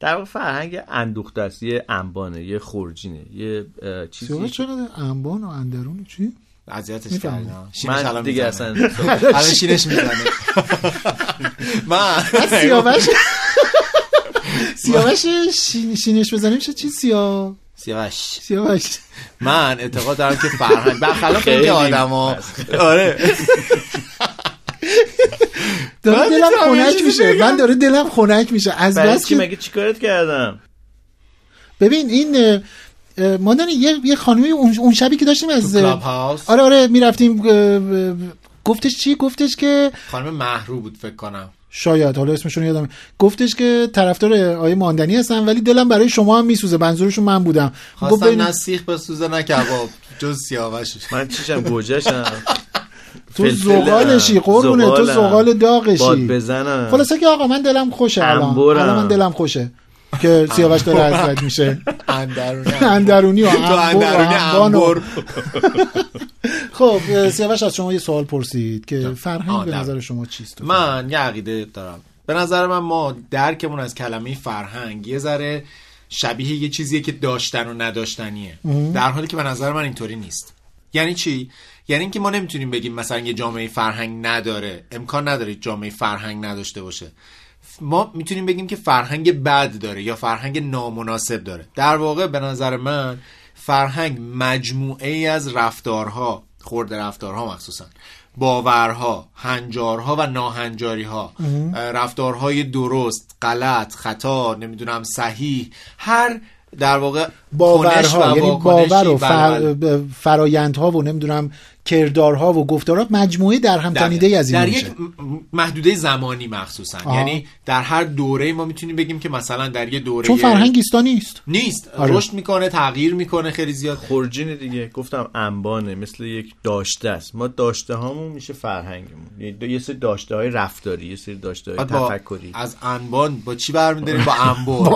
در واقع فرهنگ اندوخته است یه انبانه یه خورجینه یه چیزی چرا انبان و اندرون چی؟ اذیتش شینش من دیگه. اصلا الان شینش می‌زنه. من. سیاوش سیاوش شین- شینش بزنیم میشه چی؟ سیا سیاوش. سیاوش. من اعتقاد دارم که فرهنگ برخلاف خیلی اینکه آدما آره. داره دلم خنک میشه؟ من داره دلم خنک میشه. از بس که مگه چیکارت کردم؟ ببین این مادر یه یه خانمی اون, شبی که داشتیم از آره آره می‌رفتیم گفتش چی؟ گفتش که خانم محرو بود فکر کنم. شاید حالا اسمشون یادم گفتش که طرفدار آیه ماندنی هستن ولی دلم برای شما هم میسوزه. منظورشون من بودم. خواستم ببین- نه سیخ بسوزه نه کباب. جز سیاوش. من چیشم گوجهشم. تو زغالشی قربونه تو زغال باد داغشی بزنم. خلاصه که آقا من دلم خوشه الان. الان من دلم خوشه که سیاوش داره حضرت میشه. اندرونی و اندرونی و- انبر خب سیاوش از شما یه سوال پرسید که فرهنگ به. نظر شما چیست؟ من یه عقیده دارم. به نظر من ما درکمون از کلمه فرهنگ یه ذره شبیه یه چیزیه که داشتن و نداشتنیه. در حالی که به نظر من اینطوری نیست. یعنی چی؟ یعنی اینکه ما نمی‌تونیم بگیم مثلا یه جامعه فرهنگ نداره. امکان نداره جامعه فرهنگ نداشته باشه. ما می‌تونیم بگیم که فرهنگ بد داره یا فرهنگ نامناسب داره. در واقع به نظر من فرهنگ مجموعه ای از رفتارها خورده رفتارها مخصوصا باورها هنجارها و ناهنجاریها رفتارهای درست غلط خطا نمی‌دونم صحیح هر در واقع باورها یعنی باور و. فر... فرایندها و نمی‌دونم کردارها و گفتارها مجموعه در هم تنیده از این در میشه. یک محدوده زمانی مخصوصا. آها. یعنی در هر دوره ما می‌تونیم بگیم که مثلا در یه دوره چون فرهنگ ایستا نیست. نیست. آره. رشد می‌کنه تغییر می‌کنه خیلی زیاد. خورجین دیگه گفتم انبانه مثل یک داشته است. ما داشته هامون میشه فرهنگمون. یه سری داشته های رفتاری یه سری داشته های تفکری. از انبان با چی برمیداریم با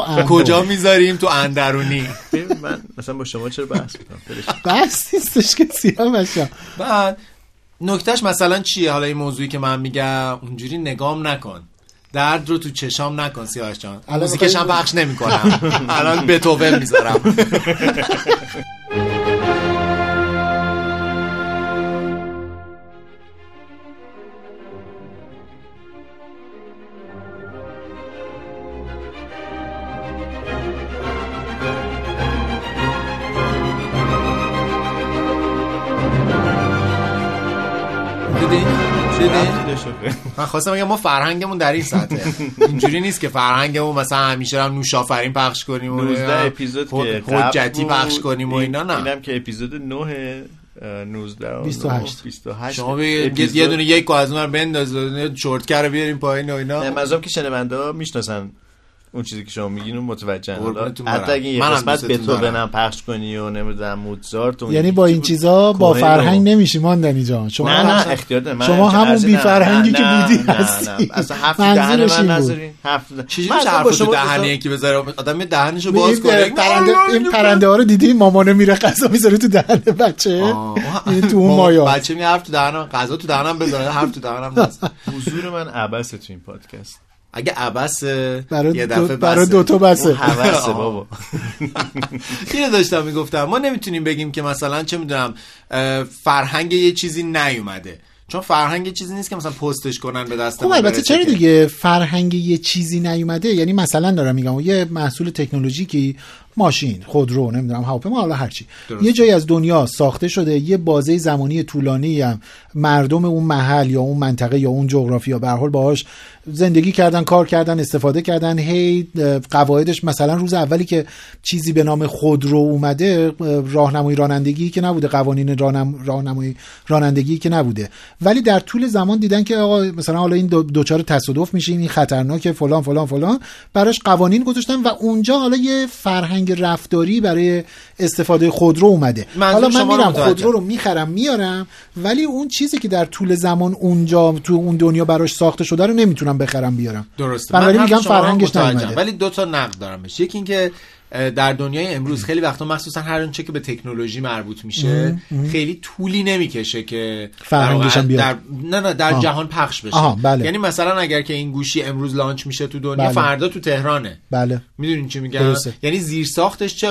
انبر. کجا می‌ذاریم؟ تو اندرونی. ببین من مثلا با شما چرا بحث می‌کنم؟ بس نیستش که سیاوش بعد نکتهش مثلا چیه؟ حالا این موضوعی که من میگم اونجوری نگام نکن. درد رو تو چشام نکن سیاوش جان. موزیکش هم پخش نمی‌کنم. الان بتوون می‌ذارم. خواستم بگم ما فرهنگمون در این سطحه. اینجوری نیست که فرهنگمون مثلا همیشه هم نوشافرین پخش کنیم و 19 اپیزود که حجتی پخش کنیم و اینا نه. اینم که اپیزود 9 19 و 28. 28 شما بگید یه- دونه یک از اون رو بنداز شورتکر رو بیاریم پایین و اینا. نه منظورم که شنونده ها می‌شناسن. اون چیزی که شما میگین اون متوجه. حتی اگه یه قسمت به تو. بنم پخش کنی و نمی‌دونم موزارت و یعنی با این؟ چیزا با فرهنگ نمیشی ماندنی جان. شما نه نه اختیار شما همون بی فرهنگی که بودی نه، هستی. نه. اصلا حرف دهن من. نذارین حرف چیزی حرف تو شما دوتا- یکی بذاره؟ آدم دهنشو باز کنه. پرنده این پرنده ها رو دیدی؟ مامانه میره غذا می‌ذاره تو دهن بچه. تو اون ما- مایا بچه می حرف تو دهنم غذا تو دهنم بذاره حرف تو دهنم حضور من عبسه تو این پادکست. اگه عبس برای یه دو, دفعه برای بسه. دوتا بسه حوسه. بابا. اینو داشتم می‌گفتم. ما نمی‌تونیم بگیم که مثلا چه می‌دونم فرهنگ یه چیزی نیومده. چون فرهنگ یه چیزی نیست که مثلا پستش کنن به دست خب ما البته چرا دیگه فرهنگ یه چیزی نیومده؟ یعنی مثلا دارم میگم یه محصول تکنولوژیکی ماشین خودرو نمی‌دونم هواپیما حالا هرچی درست. یه جایی از دنیا ساخته شده یه بازه زمانی طولانی هم مردم اون محل یا اون منطقه یا اون جغرافیا به هر حال باهاش زندگی کردن کار کردن استفاده کردن هی قواعدش مثلا روز اولی که چیزی به نام خودرو اومده اه، راهنمایی رانندگی که نبوده قوانین راهنم- راهنمایی رانندگی که نبوده ولی در طول زمان دیدن که آقا مثلا حالا این دو- دوچار تصادف میشه این خطرناکه فلان فلان فلان براش قوانین گذاشتن و اونجا حالا یه فرهنگ رفتاری برای استفاده خودرو اومده. حالا من میرم. خودرو رو می‌خرم میارم ولی اون چیزی که در طول زمان اونجا تو اون دنیا براش ساخته شده رو نمی‌تونم بخرم بیارم. درسته. من میگم فرهنگش. نیومده. ولی دو تا نقد دارم بهش یکی اینکه در دنیای امروز خیلی وقتا مخصوصا هر اونچه که به تکنولوژی مربوط میشه خیلی طولی نمی‌کشه که فرهنگش در نه نه در آه. جهان پخش بشه بله. یعنی مثلا اگر که این گوشی امروز لانچ میشه تو دنیا بله. فردا تو تهرانه بله می‌دونین چی میگم درسته. یعنی زیر ساختش چه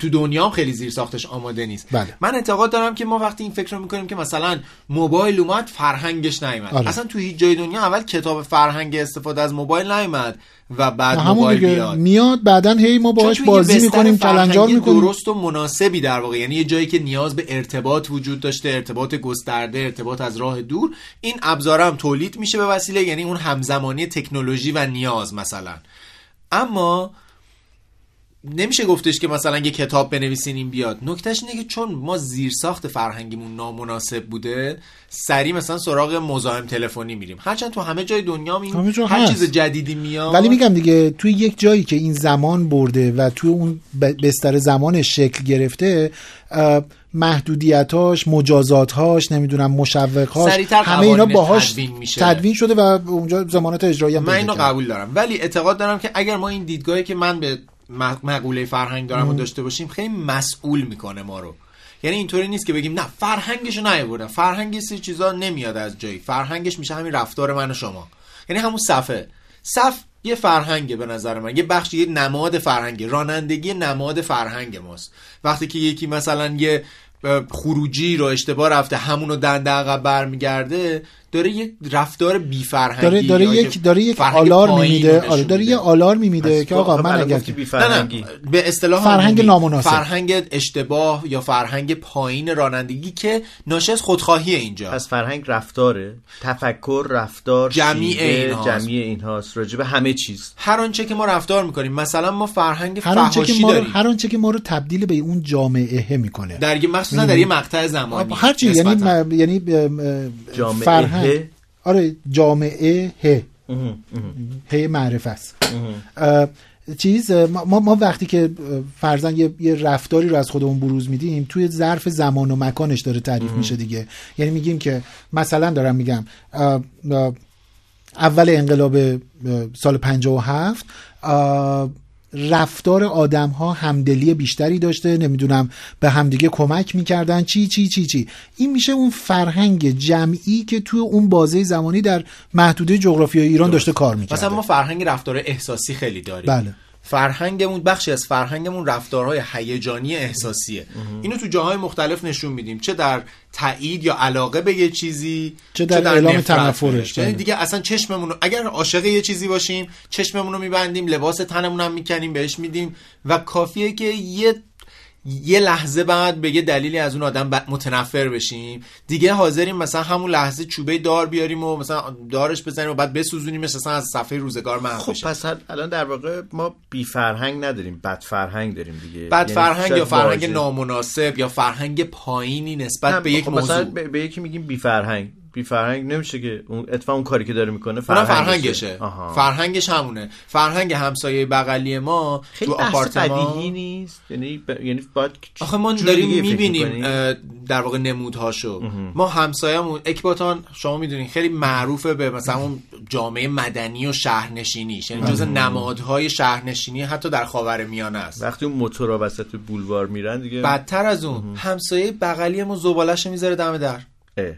تو دنیا هم خیلی زیر ساختش آماده نیست بله. من اعتقاد دارم که ما وقتی این فکر رو می‌کنیم که مثلا موبایل اومد فرهنگش نیومد آره. اصلا تو هیچ جای دنیا اول کتاب فرهنگ استفاده از موبایل نیومد و بعد همون موبایل دیگه بیاد. میاد بعدا هی ما باهاش بازی می‌کنیم کلنجار می‌کنیم. درست و مناسبی در واقع. یعنی یه جایی که نیاز به ارتباط وجود داشته ارتباط گسترده ارتباط از راه دور این ابزار هم تولید میشه به وسیله یعنی اون همزمانی تکنولوژی و نیاز مثلا. اما نمیشه گفتش که مثلا یه کتاب بنویسین این بیاد نکتهش اینه که چون ما زیر ساخت فرهنگیمون نامناسب بوده سری مثلا سراغ مزاحم تلفنی میریم هرچند تو همه جای دنیا این همه هر هست. چیز جدیدی میاد ولی میگم دیگه توی یک جایی که این زمان برده و توی اون بستر زمان شکل گرفته محدودیتاش مجازاتهاش نمی‌دونم مشوقهاش همه اینا باهاش تدوین میشه. تدوین شده و اونجا زمانت اجرایی هم من اینو. قبول دارم ولی اعتقاد دارم که اگر ما این دیدگاهی که من به مقوله فرهنگ دارم رو داشته باشیم خیلی مسئول می‌کنه ما رو. یعنی اینطوری نیست که بگیم نه فرهنگشو نیاوردم فرهنگ یه سری چیزا نمیاد از جایی. فرهنگش میشه همین رفتار من و شما. یعنی همون صفه. صف یه فرهنگه به نظر من. یه بخش یه نماد فرهنگه. رانندگی نماد فرهنگ ماست. وقتی که یکی مثلا یه خروجی رو اشتباه رفته همونو دنده عقب برمیگرده داره یه رفتار بی فرهنگی داره داره یک داره یک آلارم میده آره داره یه آلارمی میده که آقا من اگر نه نه فرهنگی به اصطلاح فرهنگ. نامناسب. فرهنگ اشتباه یا فرهنگ پایین رانندگی که ناشی از خودخواهی اینجا. پس فرهنگ رفتاره. تفکر رفتار اینهاست. جمیع اینهاست راجع به همه چیز. هر آنچه که ما رفتار می‌کنیم مثلا ما فرهنگ هر آنچه که فحاشی داریم. هر آنچه که ما رو تبدیل به اون جامعه می‌کنه. در مخصوصا در یه مقطع زمانی هر چی یعنی یعنی ام، فرهنگ آره جامعه ه. ه معرفت است. چیز ما, ما- وقتی که فرزن یه, یه رفتاری رو از خودمون بروز میدیم توی ظرف زمان و مکانش داره تعریف میشه دیگه. یعنی میگیم که مثلا دارم میگم اول انقلاب سال 57 اه، رفتار آدم ها همدلی بیشتری داشته نمی‌دونم به همدیگه کمک می‌کردن. چی چی چی چی؟ این میشه اون فرهنگ جمعی که توی اون بازه زمانی در محدوده جغرافیای ایران داشته کار می‌کرده. مثلا ما فرهنگ رفتار احساسی خیلی داریم. بله. فرهنگمون بخشی از فرهنگمون رفتارهای هیجانی احساسیه اینو تو جاهای مختلف نشون میدیم چه در تایید یا علاقه به یه چیزی چه در اعلام نفرت تنفرش، بهش. یعنی بله. دیگه اصلا چشممون رو اگر عاشق یه چیزی باشیم چشممون رو میبندیم لباس تنمون هم می‌کنیم بهش میدیم و کافیه که یه یه لحظه بعد به یه دلیلی از اون آدم متنفر بشیم. دیگه حاضریم مثلا همون لحظه چوبه دار بیاریم و مثلا دارش بزنیم و بعد بسوزونیمش مثلا از صفحه روزگار محو خب پس الان در واقع ما بی فرهنگ نداریم بد فرهنگ داریم دیگه. بعد یعنی فرهنگ یا فرهنگ واژه- نامناسب یا فرهنگ پایینی نسبت به یک خب مثلا موضوع. به, به یکی میگیم بی فرهنگ بی فرهنگ نمیشه که اون اتفاق اون کاری که داره می‌کنه اونم فرهنگشه. آها. فرهنگش همونه. فرهنگ همسایه بغلی ما خیلی تو آپارتمان بدیهی نیست. یعنی ب... یعنی باید آخه ما داریم می‌بینیم؟ در واقع نمودهاشو. ما همسایه‌مون اکباتان شما می‌دونین خیلی معروفه به مثلا اون جامعه مدنی و شهرنشینیش یعنی جز نمادهای شهرنشینی حتی در خاورمیانه است. وقتی اون موتورا وسط بولوار میرن دیگه بدتر از اون همسایه بغلی ما زبالش می‌ذاره دم در. اه.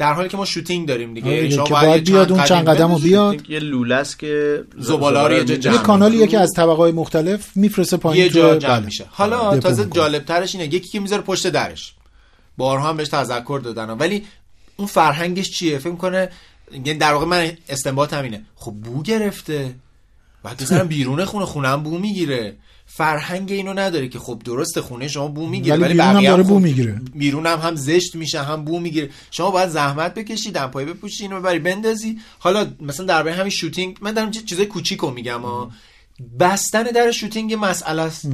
در حالی که ما شوتینگ داریم دیگه آره یعنی شما که باید باید یه بیاد اون چند قدم رو بندازی. بیاد. یه لوله است که زباله رو یه جا. جمع یه کانالیه که از طبقه مختلف میفرسته پایین یه جا توی- جمع بله. میشه. حالا دپو تازه. جالب ترش اینه یکی که می‌ذاره پشت درش. بارها هم بهش تذکر دادن. ولی اون فرهنگش چیه؟ فکر می‌کنه یعنی در واقع من استنباط همینه خب بو گرفته. بعد بزنم بیرون خونه هم بو می‌گیره. فرهنگ اینو نداره که خب درست خونه شما بو می‌گیره ولی بیرون هم داره خب بو می‌گیره. بیرون هم هم زشت میشه هم بو می‌گیره. شما باید زحمت بکشی دمپایی بپوشی اینو ببری بندازی. حالا مثلا درباره همین شوتینگ من دارم چیز- چیزای کوچیکو میگم ها بستن در شوتینگ مسئله است.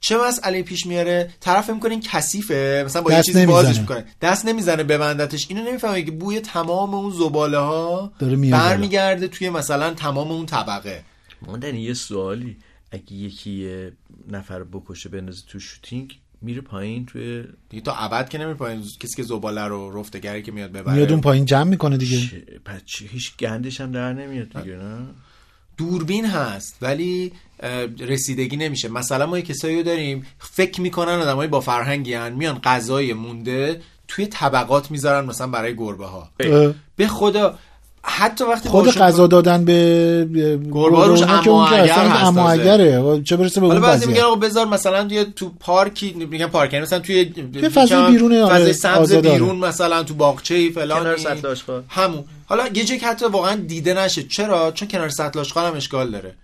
چه مسئله پیش میاره؟ طرف می‌کنه این کثیفه. مثلا با یه چیزی بازش. می‌کنه. دست نمی‌زنه ببندتش اینو نمی‌فهمه که بوی تمام اون زباله ها. برمیگرده توی مثلا تمام اون طبقه. ماندنی یه سوالی. اگه یکی یه نفر رو بکشه بندازه تو شوتینگ میره پایین توی دیگه تا ابد که نمیره پایین. کسی که زباله رو رفتگری که میاد ببره. میاد اون پایین جمع می‌کنه دیگه. پس چه- هیچ گندش هم در نمیاد دیگه نه؟ دوربین هست ولی رسیدگی نمیشه. مثلا ما یه کسایی رو داریم فکر می‌کنن آدمای با فرهنگی هن. میان غذای مونده توی طبقات می‌ذارن مثلا برای گربه ها اه، به خدا حتی وقتی خود غذا دادن به گربه روش اما اگر اما. اگره. چه برسه به حالا اون بعضی میگن آقا بذار مثلا توی تو پارکی میگن پارک مثلا توی یه فضای بیرونه، آره، فضای سبز. بیرون مثلا تو باغچه فلان کنار سطل آشغال. همون. حالا یه جایی که حتی واقعا دیده نشه. چرا؟ چون کنار سطل آشغال هم اشکال داره.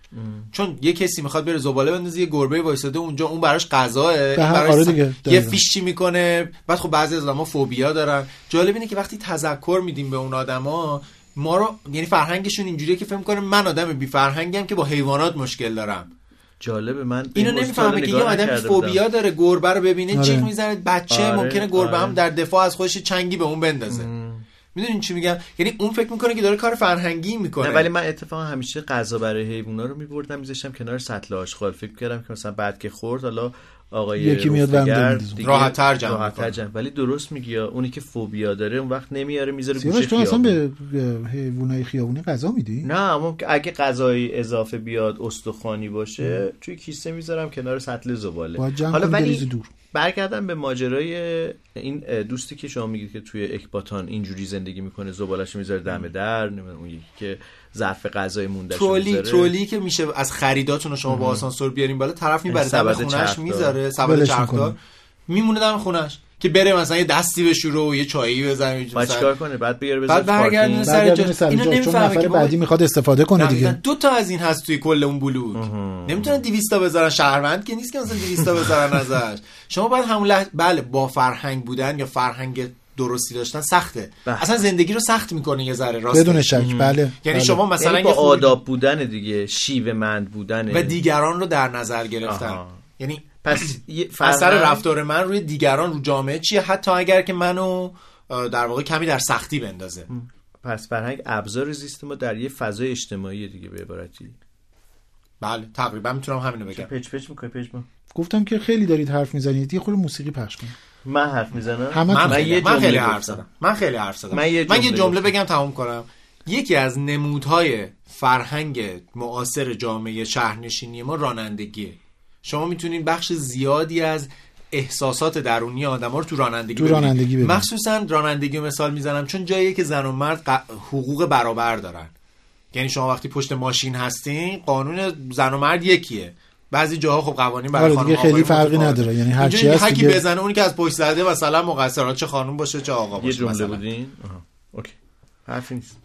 چون یه کسی می‌خواد بره زباله بندازه یه گربه وایساده اونجا اون براش غذاه براش آره دیگه، یه. فیشی می‌کنه. بعد خب بعضی از آدم‌ها فوبیا دارن. جالب اینه که وقتی تذکر میدیم به اون آدما ما رو یعنی فرهنگشون اینجوریه که فکر می‌کنه من آدم بی فرهنگم که با حیوانات مشکل دارم جالبه من اینو نمی‌فهمه که یه آدم فوبیا بودم. داره گربه رو ببینه آره. جیغ می‌زنه بچه آره، ممکنه گربه آره. هم در دفاع از خودش چنگی به اون بندازه می‌دونین چی میگم یعنی اون فکر می‌کنه که داره کار فرهنگی می‌کنه نه ولی من اتفاقا همیشه غذا برای حیوونا رو میبردم میذاشتم کنار سطل آشغال فکر کردم که مثلا بعد که خورد حالا آقای یکی میاد. دیگه راحت‌تر جمع راحت‌تر می‌کنه. جمع. ولی درست میگی یا اونی که فوبیا داره اون وقت نمیاره می‌ذاره گوشه تو اصلا به حیوانای خیابونی غذا میدی نه اما اگه غذای اضافه بیاد استخوانی باشه توی کیسه می‌ذارم کنار سطل زباله حالا ولی دور برگردم به ماجرای این دوستی که شما میگید که توی اکباتان اینجوری زندگی می‌کنه زبالش می‌ذاره دم در نمی‌دونم اون یکی که ظرف غذای مونده ترولی ترولی که میشه از خریداتون رو شما با آسانسور بیارین بالا طرف می‌بره دم سبد خونش. می‌ذاره سبد چرخدار. میمونه دم خونش که بره مثلا یه دستی بشوره و یه چایی بزنه باید چیکار کنه؟ بعد بیاره بذاره بعد برگردونه. سر اینو جاش، چون نمی‌فهمه نفر که بعدی می‌خواد استفاده کنه دیگه. دو تا از این هست توی کل اون بلوک. نمی‌تونن 200 تا بذارن شهروند که نیست که مثلا 200 تا بذارن ازش. شما باید همون لحظه بله با فرهنگ بودن یا فرهنگ درستی داشتن سخته. بله. اصلا زندگی رو سخت می‌کنه یه ذره راست بدون شک بله یعنی بله. شما مثلا یعنی یه با آداب بودن دیگه شیوه مند بودن. و دیگران رو در نظر گرفتن. آها. یعنی پس اثر رفتار من روی دیگران رو جامعه چیه؟ حتی اگر که منو در واقع کمی در سختی بندازه. پس فرهنگ ابزار زیست ما در یه فضای اجتماعی دیگه به عبارتی. بله تقریبا می‌تونم همینو بگم. پچ پچ می‌کنه پچ ما گفتم که خیلی دارید حرف می‌زنید. یه خورده موسیقی پخش کن من حرف می‌زنم؟ من, من خیلی, یه من جمله خیلی حرف. زدم. من خیلی حرف زدم. من یه من یه جمله. بگم تموم کنم. یکی از نمودهای فرهنگ معاصر جامعه شهرنشینی ما رانندگیه. شما می‌تونین بخش زیادی از احساسات درونی آدم رو تو رانندگی تو. رانندگی ببینید. مخصوصا رانندگی رو مثال می‌زنم چون جاییه که زن و مرد حقوق برابر دارن یعنی شما وقتی پشت ماشین هستین قانون زن و مرد یکیه بعضی جاها خب قوانین برای آره خانم خیلی فرقی. نداره. یعنی هر اینجا چی هست دیگه- بزنه اونی که از پشت زده مثلا مقصرات چه خانم باشه چه آقا باشه یه جمله مثلا. بودین اوکی حرفی نیست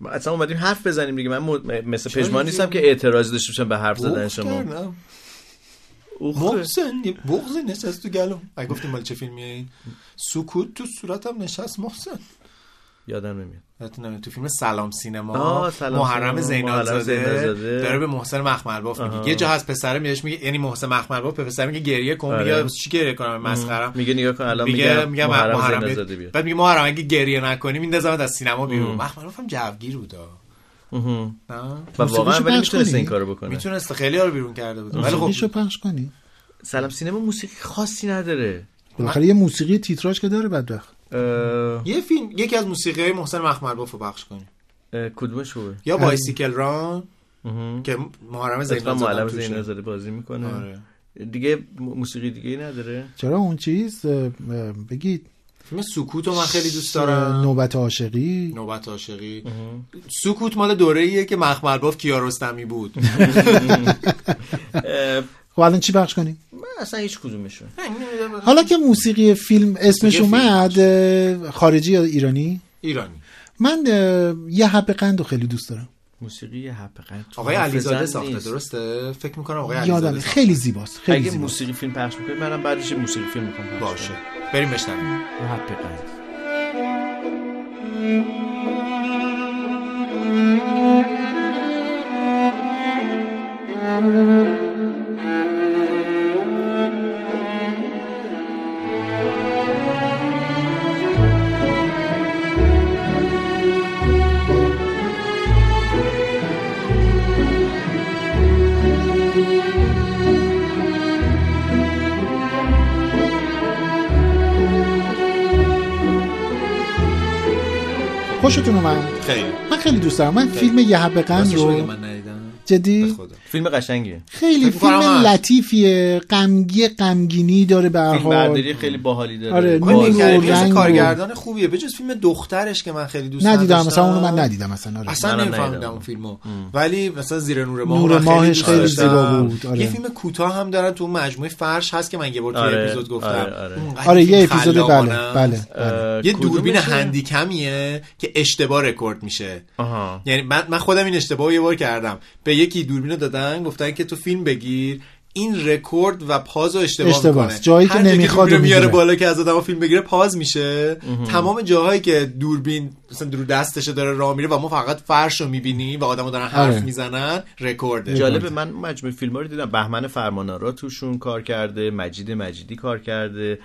ما اصلا اومدیم حرف بزنیم دیگه من م- مثل پژمان نیستم که اعتراض داشته باشم به حرف زدن شما. محسن یه بغضی نشست تو گلوم اگه گفتیم مال چه فیلمیه این؟ سکوت تو صورتم نشست محسن. یادم نمیاد. تو فیلم سلام سینما سلام محرم زینالزاده. داره به محسن مخملباف. میگه. یه جا هست پسره میگه میگه یعنی محسن مخملباف به پسر میگه گریه کن آره. میگه چی گریه کنم مسخرم. میگه نگاه کن الان میگه میگه محرم محرم زینالزاده بیاد. بعد میگه محرم اگه گریه نکنی میندازمت از سینما بیرون. مخملباف هم جوگیر بود نه و واقعا موسیقیشو ولی می‌تونست کنی؟ این کارو بکنه می‌تونست خیلی ها رو بیرون کرده بود ولی خب پخش کنی. سلام سینما موسیقی خاصی نداره. بالاخره یه موسیقی تیتراژ که داره بدبخت. اه، یه فیلم یکی از موسیقی محسن مخملباف رو پخش کنیم اه، کدومش خوبه؟ یا بایسیکل ران که محرم زینالزاده معلم توشه. زینالزاده بازی می‌کنه. آره. دیگه موسیقی دیگه نداره؟ چرا اون چیز بگید. فیلم سکوت رو من خیلی دوست دارم. نوبت عاشقی؟ نوبت عاشقی. سکوت مال دوره ایه که مخملباف کیارستمی بود. خب الان چی پخش کنی من اصلا هیچ کدومشون. حالا که موسیقی فیلم اسمش اومد خارجی یا ایرانی؟ ایرانی. من یه حب قند رو خیلی دوست دارم. موسیقی حبقت آقای علیزاده ساخته درسته؟ فکر می‌کنم آقای علیزاده. خیلی زیباست خیلی اگه زیباست. موسیقی فیلم پخش می‌کنید منم بعدش یه موسیقی فیلم می‌کنم باشه. بریم بشنویم. حبقت خوشتون اومد؟ خیلی. من خیلی دوست دارم. من فیلم یه حب رو من جدی. فیلم قشنگیه. خیلی فیلم. لطیفیه غمگی غمگینی داره به هر فیلم حال برداری خیلی باحالی داره آره، نور کارگردان خوبیه به جز فیلم دخترش که من خیلی دوست ندیدم نداشتم. مثلا اونو من ندیدم مثلا آره. اصلا نمیفهمیدم ندیدم. اون فیلمو ولی مثلا زیر نور ماه نور ماهش خیلی داشتم. زیبا بود، آره. یه فیلم کوتاه هم دارن تو مجموعه فرش هست که من یه بار تو آره، اپیزود گفتم آره، آره. آره یه اپیزود بله بله. بله. یه دوربین؟ handycam یه که اشتباه رکورد میشه یعنی من, خودم این اشتباه یه بار کردم به یکی دوربین رو دادن گفتن که تو فیلم بگیر این رکورد و pause رو اشتباه اشتباهه. می‌کنه جایی که نمی‌خواد میاره. بالا که از آدم فیلم بگیره pause میشه تمام جاهایی که دوربین مثلا رو دستش داره راه میره و ما فقط فرش رو می‌بینیم و آدمو دارن حرف آره. می‌زنن رکورده. جالبه من مجموعه فیلم رو دیدم. بهمن فرمان‌آرا توشون کار کرده مجید مجیدی کار کرده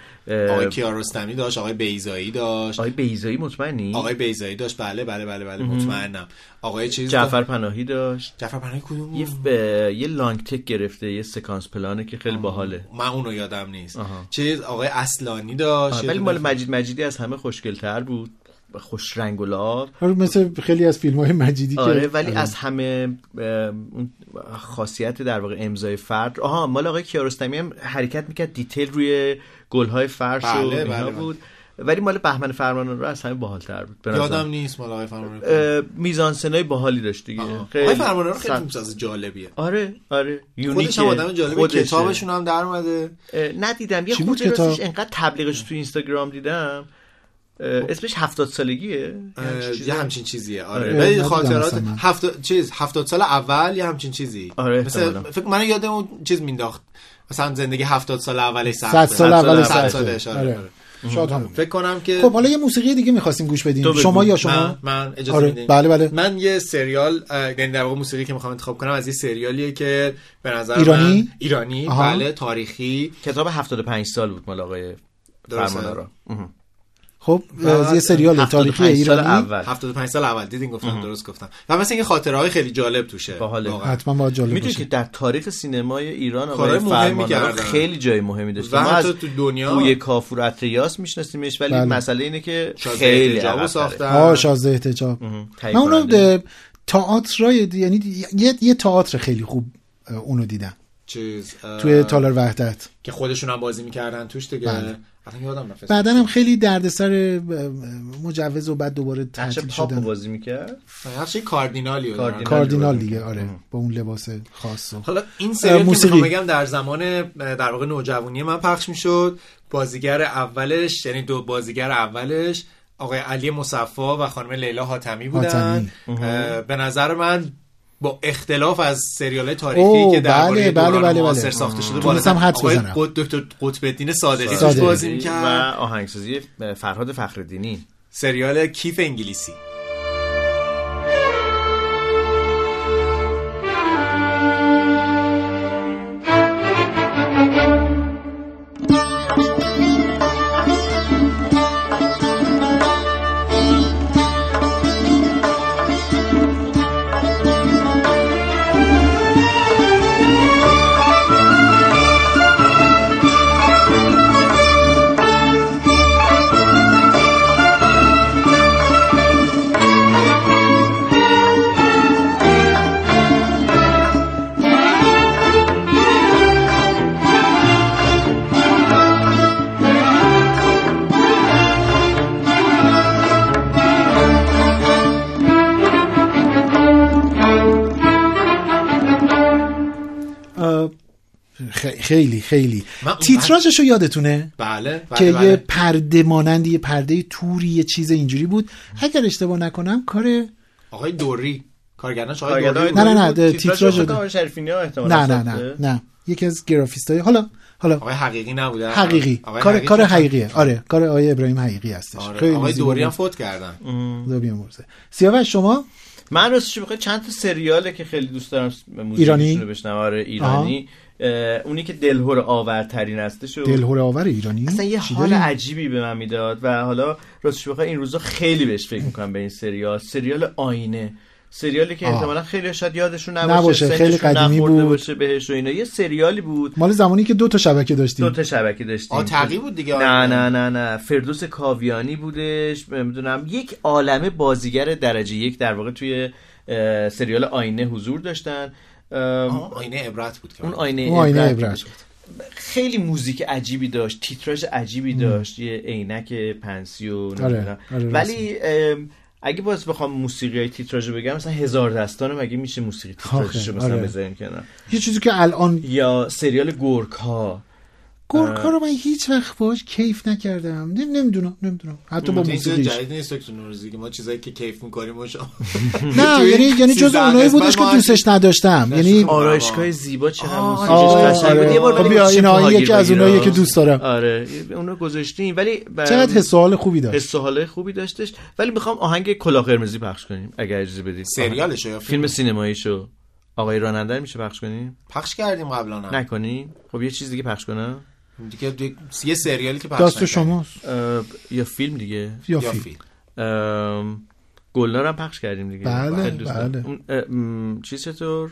آقای کیارستمی داشت آقای بیزایی داشت. آقای بیزایی مطمئنی؟ آقای بیزایی داشت. بله بله بله بله مطمئنم. آقای چیز جعفر پناهی داشت. جعفر پناهی کدوم؟ یه؟ ب... یه لانگ تک گرفته یه سکانس پلانه که خیلی باحاله. من اونو یادم نیست. آها. چیز آقای اصلانی داشت. ولی مال مجید مجیدی از همه خوشگلتر بود. خوش رنگ و لعاب. آره مثل خیلی از فیلم های مجیدی که آره ولی از همه خاصیت در واقع امضای فرد. آها مال آقای کیارستمی هم حرکت می‌کرد دیتیل روی گلهای فرش و بله، اینا بله، بله. بود. ولی مال بهمن فرمان رو از همه باحالتر بود به نظرم. یادم نیست مال آقای فرمانرو اه، میزانسنای باحالی داشت دیگه. خیلی آقای فرمانرو خیلی سر- فیلمساز جالبیه. آره آره. خودش هم آدم جالبه خودشه. کتابشون هم در اومده. ندیدم. یه بود کتاب؟ راستش انقدر تبلیغش تو اینستاگرام دیدم. اسمش هفتاد سالگیه یه همچین چیزیه آره. ولی خاطرات اصلا من. هفت چیز هفتاد سال اول یه همچین چیزی آره، مثل احتمالاً. فکر من یادم اون چیز مینداخت مثلا زندگی هفتاد سال اولش صد سال اول صد صد سخته. سالش آره, آره. آره. شاد هم. فکر کنم که خب حالا یه موسیقی دیگه می‌خواستیم گوش بدیم. شما یا شما من, من اجازه آره میدین بله بله من یه سریال یعنی در واقع موسیقی که می‌خوام انتخاب کنم از یه سریالیه که به نظر ایرانی؟ من ایرانی آها. بله تاریخی کتاب 75 سال بود مال آقای. فرمانارا. خب یه سریال 75 تاریخی ایرانی. اول. 75 سال اول. دیدین گفتم درست گفتم. و مثلا اینکه خاطره های خیلی جالب توشه. حتما باید جالب می‌دونی که در تاریخ سینمای ایران آقای کردن. خیلی جای مهمی داشت و ما از تو دنیا. بوی کافور اتریاس میشناسیمش ولی بله. مسئله اینه که خیلی عقب‌تره. ساختن. آه شازده احتجاب. من. ده- تئاترای یعنی یه یه تئاتر خیلی خوب اونو دیدم. چیز توی تالار وحدت. که خودشون هم بازی می‌کردن توش دیگه. بله. یادم رفت بعدا هم خیلی دردسر مجوز و بعد دوباره تعطیل شدن بازی می‌کرد نقش کاردینالی. کاردینال. کاردینال دیگه. آره با اون لباس خاص و حالا این سریال که موسیقی. بگم در زمان در واقع نوجوانی من پخش می‌شد بازیگر اولش یعنی دو بازیگر اولش آقای علی مصفا و خانم لیلا حاتمی بودن حاتمی. به نظر من با اختلاف از سریال تاریخی که درباره بله، بله، بله، معاصر بله. ساخته شده تونستم آقای بزنم. دکتر قطب الدین صادقی توش. بازی و می‌کرد آهنگسازی فرهاد فخردینی سریال کیف انگلیسی خیلی خیلی. تیتراژش رو یادتونه؟ بله بله که یه بله. پرده مانندی یه پرده توری یه چیز اینجوری بود. اگر اشتباه نکنم کار آقای دوری. کارگردانش آقای دوری نه،. نه، نه، تیتراژ نه نه. نه نه. یکی از گرافیستای حالا حالا. آقای حقیقی نبوده. حقیقی. کار کار حقیقیه. آره کار آقای ابراهیم حقیقی هستش. آره. خیلی آقای دوری هم. فوت کردن. خدا بیامرزه سیاوش شما؟ من راستش بخوای چند تا سریاله که خیلی دوست دارم موزیکشون ایرانی؟ رو بشنوم آره ایرانی. اونی که دلهور آورترین هستش و دلهور آور ایرانی؟ اصلا یه حال؟ عجیبی به من می‌داد و حالا راستش بخوای این روزا خیلی بهش فکر می‌کنم به این سریال. سریال آینه. سریالی که. احتمالا خیلی شاید یادشون نباشه, نباشه، خیلی قدیمی بود. باشه بهش و اینا. یه سریالی بود. مال زمانی که دو تا شبکه داشتیم. دو تا شبکه داشتیم. آه تقی بود دیگه. نه. نه نه نه. فردوس کاویانی بودش. نمی‌دونم. یک عالمه بازیگر درجه یک در واقع توی سریال آینه حضور داشتن. آینه عبرت بود که اون آینه اون آینه عبرت عبرت بود. خیلی موزیک عجیبی داشت تیتراژ عجیبی داشت یه عینک پنسی و نمی‌دونم. آره، ولی اگه باز بخوام موسیقی های تیتراژ رو بگم مثلا هزار دستانه مگه میشه موسیقی تیتراژش مثلا آره. بذاریم کنار یه چیزی که الان یا سریال گورک ها گورکا رو من هیچ وقت باش کیف نکردم. نمی‌دونم نمی‌دونم. حتی با موسیقیش. جدید نیست که ما چیزایی که کیف می‌کنیم نه یعنی یعنی جز 13 اونایی بودش که دوستش نداشتم. یعنی آرایشگاه زیبا چقدر موسیقیش آه، قشنگ بود. یه بار آره. خب بیا اینا تو یکی از اونایی که. دوست دارم آره اونو گذاشتیم ولی چقدر حس خوبی داشت. حس خوبی داشتش. ولی می‌خوام آهنگ کلاه قرمزی پخش کنیم اگر اجازه بدید. سریالشو یا فیلم؟ سینماییشو. آقای راننده میشه پخش کنیم؟ پخش کردیم قبلا. نکنیم خب یه چیز دیگه پخش کنم. دیگه دو- یه سریالی که پخش. شماست یا فیلم دیگه یا یا فیلم گلنار هم پخش کردیم دیگه بله، خیلی دوست دارم. بله. اون، اه، م، چی چطور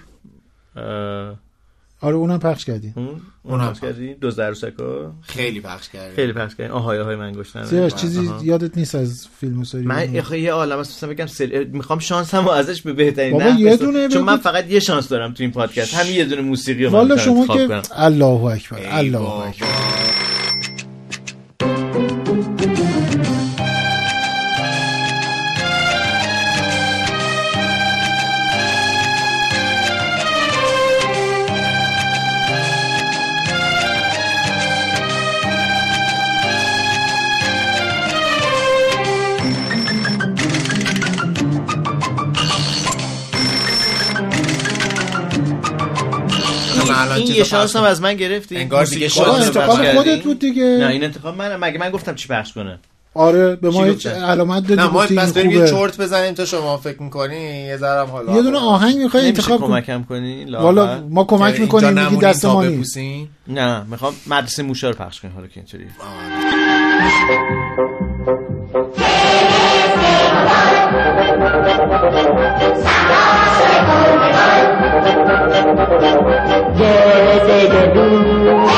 آره اونم پخش کردی. اون اون اون هم پخش. کردیم دوز عروسکا خیلی پخش کردیم خیلی پخش کردیم آهای آهای من گشتن سیاش چیزی آها. یادت نیست از فیلم و سریال من آخه یه عالم است. مثلا بگم سری... می‌خوام شانسمو ازش به بهترین بابا نحو یه دونه چون. من فقط یه شانس دارم تو این پادکست. همین یه دونه موسیقی رو من والا شما که. الله اکبر الله. اکبر. یه شانس هم. از من گرفتی. انگار دیگه شانس انتخاب خودت؟ بود دیگه نه این انتخاب من مگه من گفتم چی پخش کنه؟ آره به ما هیچ؟ علامت دادی نه ما این بریم یه. چرت بزنیم تا شما فکر می‌کنی یه ذرم حالا یه دونه آهنگ می‌خوای انتخاب کمکم کنی؟ والا ما کمک می‌کنیم میگی دست ما نیست. نه می‌خوام مدرسه موشا رو پخش کنیم حالا که اینطوری. الان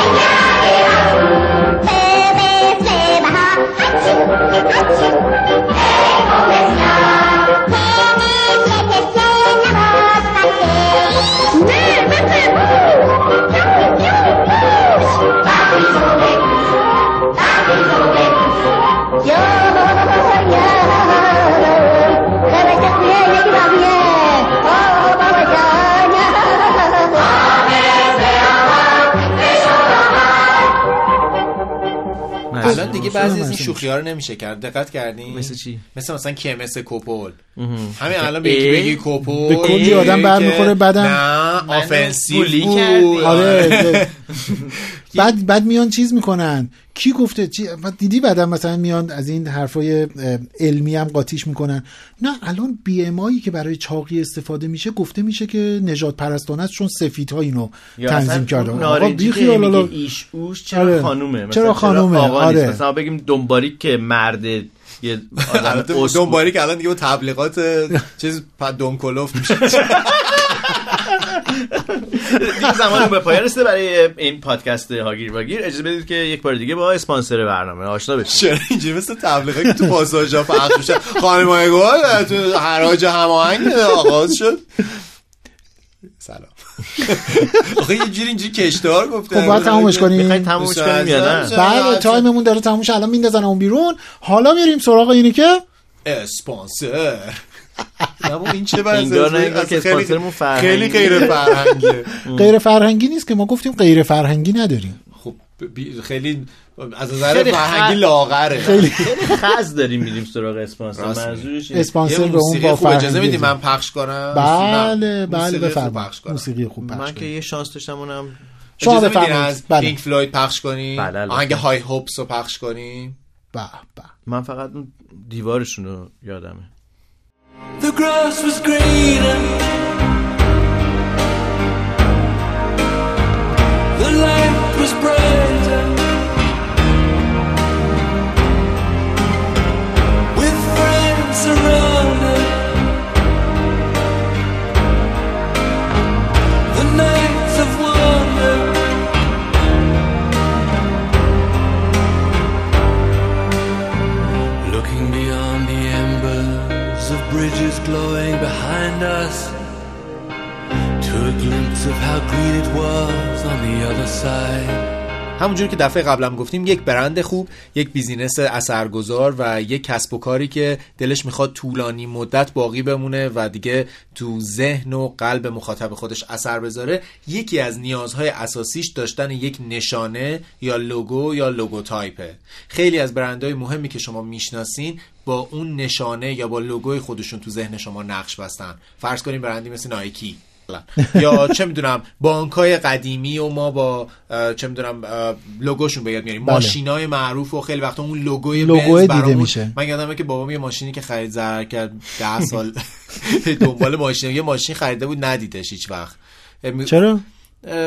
دیگه بعضی از این شوخی ها رو نمیشه کرد. دقت کردین؟ مثل چی؟ مثل مثلا کمس کوپول. همین الان به یکی؟ بگی کوپول. به کلی آدم برمیخوره بعدم- offensive بود. آره بعد بعد میان چیز می‌کنن کی گفته چی بعد دیدی بعدا مثلا میان از این حرفای علمی هم قاطیش می‌کنن نه الان BMI که برای چاقی استفاده میشه گفته میشه که نژادپرستانه است چون سفیدها اینو تنظیم کرده آقا بی خیال. ایش اوش چرا آره. خانومه مثلا چرا خانومه؟ آقا نیست آره. مثلا بگیم دنباریک که مرد یه دنباری که الان دیگه با تبلیغات چیز پا دونکولوف میشه دیگه زمان به پایان رسیده برای این پادکست هاگیر واگیر اجازه بدید که یک بار دیگه با اسپانسر برنامه آشنا بشید چرا اینجوری مثل تبلیغاتی که تو پاساژ ها پخش میشه خانم گل تو حراج هماهنگ آغاز شد. سلام. آخه یه جوری اینجوری کشدار گفته. خب باید تمومش کنیم. می‌خواید تمومش کنیم یا نه؟ بله تایممون داره تموم شه الان میندازن اون بیرون. حالا میریم سراغ اینی که اسپانسر. بابا این چه خیلی-. خیلی غیر فرهنگیه غیر فرهنگی نیست که ما گفتیم غیر فرهنگی نداریم خب خیلی از نظر فرهنگی لاغره خیلی خز داریم میریم سراغ اسپانسر. منظورش. اسپانسر به اون موسیقی با خوب اجازه میدی من پخش کنم بله بله موسیقی خوب بفرمایید پخش کنم موسیقی خوب پخش من که. یه شانس داشتم اونم شما بفرمایید. از بله. پینک فلوید پخش کنی بله،. آهنگ های هوپس رو پخش کنی به به من فقط اون دیوارشون رو یادمه The grass was greener. The light was brighter. همونجوری که دفعه قبلم گفتیم یک برند خوب یک business اثرگذار و یک کسب و کاری که دلش می‌خواد طولانی مدت باقی بمونه و دیگه تو ذهن و قلب مخاطب خودش اثر بذاره. یکی از نیازهای اساسیش داشتن یک نشانه یا لوگو یا logotype ه. خیلی از برندهای مهمی که شما می‌شناسین با اون نشانه یا با لوگوی خودشون تو ذهن شما نقش بستن. فرض کنیم برندی مثل نایکی. یا چه می‌دونم بانکای قدیمی و ما با چه می‌دونم لوگوشون به یاد میاریم بله. ماشینای معروف و خیلی وقتا اون لوگوی بنز دیده میشه. من یادمه که بابام یه ماشینی که خرید ضرر کرد ده سال دنبال ماشین یه ماشین خریده بود ندیدش هیچ وقت چرا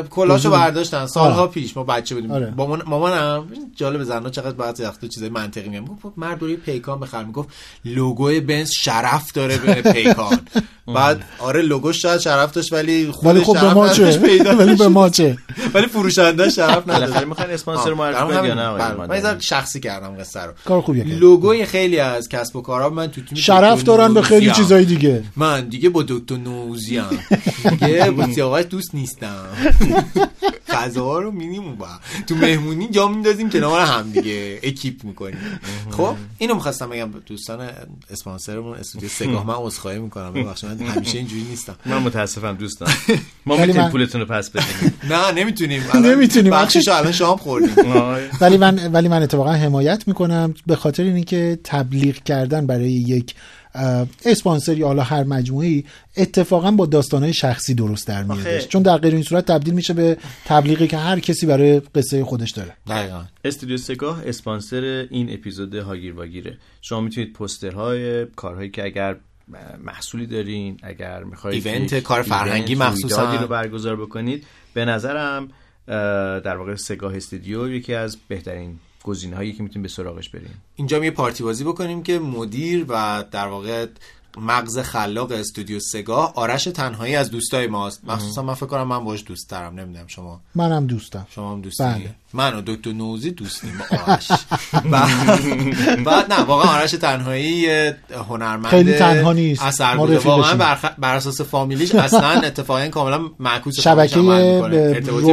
کلاشو برداشتن. سالها آه. پیش ما بچه بودیم. آره. مامان مامانم جالب زنا چقدر بعضی وقتا چیزای منطقی میگم گفت مرد روی پیکان بخر. می‌گفت لوگوی بنز شرف داره به پیکان. بعد آره لوگوش شاید شرف داشت ولی خودش ولی خب به ما چه؟ ولی به. ما چه؟ ولی فروشنده شرف نداشت. می‌خواین اسپانسر معرفی کنید یا نه بله. من؟ شخصی کردم قصه رو. کار خوبیه کرد. لوگوی خیلی از کسب و کارها من تو تیم شرف دارن به خیلی. چیزای دیگه. من دیگه با دکتر نوزیم دیگه با سیاوش دوست نیستم. غذاها رو مینیمون با تو مهمونی جا میندازیم کنار هم دیگه. اکیپ می‌کنیم. خب اینو می‌خواستم بگم به دوستان اسپانسرمون استودیو سگاه من عذرخواهی می‌کنم. ببخشید من همیشه اینجوری نیستم. من متاسفم دوستان. ما می‌تونیم پولتون رو پس بدیم. نه نمی‌تونیم. نمی‌تونیم. بخشش رو الان شام خوردیم. ولی من ولی من اتفاقا حمایت می‌کنم به خاطر اینکه تبلیغ کردن برای یک اسپانسر یا حالا هر مجموعی اتفاقا با داستانهای شخصی درست در میادش چون در غیر این صورت تبدیل میشه به تبلیغی که هر کسی برای قصه خودش داره. دقیقا. استودیو سگاه اسپانسر این اپیزود هاگیر واگیره شما می‌تونید پوسترهای کارهایی که اگر محصولی دارین اگر می‌خواید ایونت، کار فرهنگی مخصوصاً. رو برگزار بکنید. به نظرم در واقع سگاه استودیو یکی از بهترین گزینه هایی که می‌تونید به سراغش برین اینجا یه پارتی بازی بکنیم که مدیر و در واقع مغز خلاق استودیو سگاه آرش تنهایی از دوستای ماست. مخصوصا من فکر کنم من باش دوست دارم. نمی‌دونم شما. منم دوستم. شما هم دوستی؟ بله. من و دکتر نوزی دوستیم با آرش بعد بعد نه واقعا آرش تنهایی هنرمند خیلی تنها نیست. اثر ما بوده. واقعا بر, بر اساس فامیلیش اصلا اتفاقا کاملا معکوس شبکه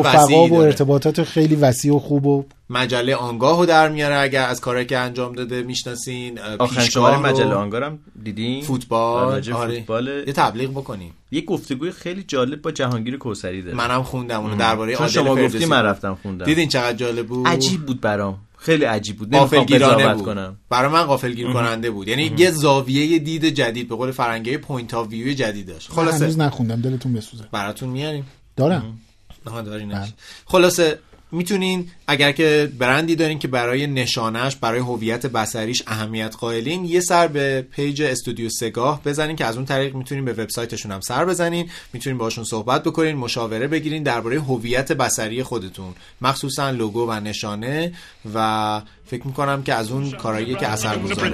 رفقا و. ارتباطات خیلی وسیع و خوب و مجله آنگاه رو در میاره اگر از کارهایی که انجام داده می‌شناسین آخرین شماره مجله آنگارم دیدین فوتبال آره. فوتبال یه تبلیغ بکنیم یه گفتگوی خیلی جالب با جهانگیر کوثری داره. منم خوندم اونو درباره چون عادل شما گفتی من رفتم خوندم. دیدین چقدر جالب بود؟ عجیب بود برام. خیلی عجیب بود. نمی‌خوام بود. کنم. برای من غافل گیر کننده بود. یعنی یه زاویه دید جدید به قول فرنگی point of view جدید داشت. من هنوز خلاصه نخوندم. دلتون بسوزه. براتون میاریم. دارم. دارینش بله. خلاصه می‌تونین اگر که برندی دارین که برای نشانش برای هویت بصریش اهمیت قائلین یه سر به page استودیو سگاه بزنین که از اون طریق می‌تونین به وبسایتشون هم سر بزنین می‌تونین باشون صحبت بکنین مشاوره بگیرین درباره هویت بصری خودتون مخصوصا لوگو و نشانه و فکر می‌کنم که از اون کارهایی که اثر گذاره.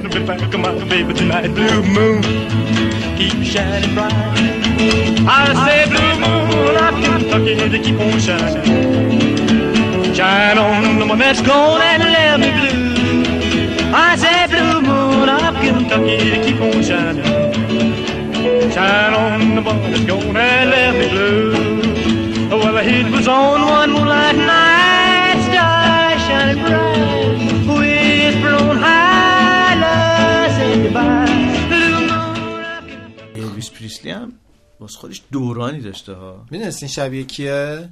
I say blue moon Kentucky to keep on shining. Shine on the one that's gone and left me blue. I say blue moon of Kentucky to keep on shining. Shine on the one that's gone and left me blue. Well, it was on one moonlight night, stars shining bright. Whisper on high, love said goodbye. Blue moon of Kentucky. الویس پریسلی هم باز خودش دورانی داشته ها می‌دونستین شبیه کیه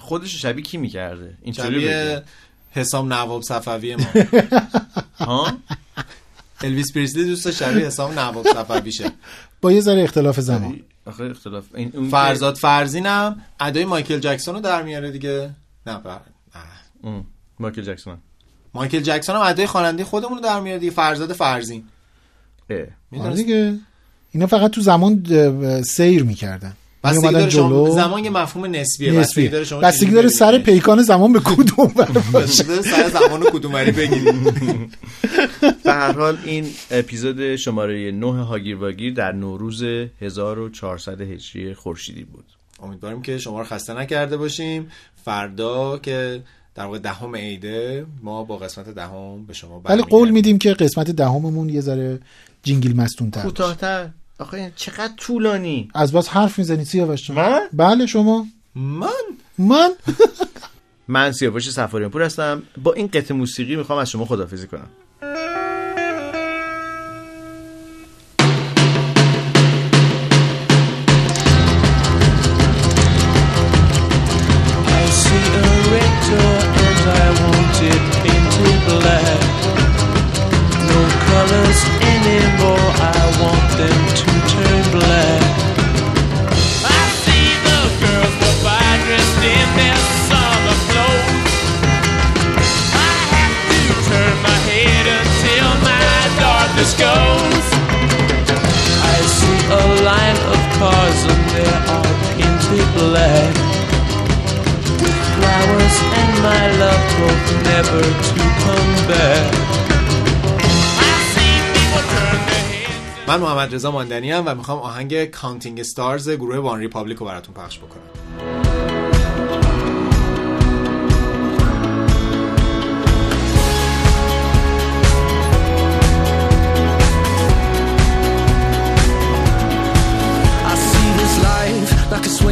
خودش شبیه کی می‌کرده؟ اینطوری شبیه. حسام نواب صفوی ما. ها؟ الویس پریسلی درست شبیه حسام نواب صفویشه با یه ذره اختلاف زمان. آخه اختلاف. این اون که- فرزاد فرزینم ادای مایکل جکسون رو در میاره دیگه. نه بر... اون، مایکل جکسون. مایکل جکسون هم ادای خواننده خودمون رو در میاره دیگه فرزاد فرزین. اه. آره می‌دونستی دیگه. اینا فقط تو زمان سیر می‌کردن. بستگی داره شما جلو. زمان یه مفهوم نسبیه. بستگی نسبی داره شما بستگی داره سر. پیکان زمان به کدوم سر زمان رو کدومری بگیرید. به هر حال این اپیزود شماره 9 هاگیر واگیر در نوروز 1400 هجری خورشیدی بود. امیدواریم که شما رو خسته نکرده باشیم. فردا که در واقع دهم عیده ما با قسمت دهم به شما ولی. قول میدیم که قسمت دهممون یه ذره جینگل مستون تر کوتاهتر. آخه چقدر طولانی. از باز حرف می‌زنی سیاوش من؟ بله شما. من؟ من؟ من سیاوش سفاریان پور هستم. با این قطع موسیقی می‌خوام از شما خدافزی کنم. To come back. من محمد رضا ماندنی و می‌خوام آهنگ Counting Stars گروه OneRepublic رو براتون پخش بکنم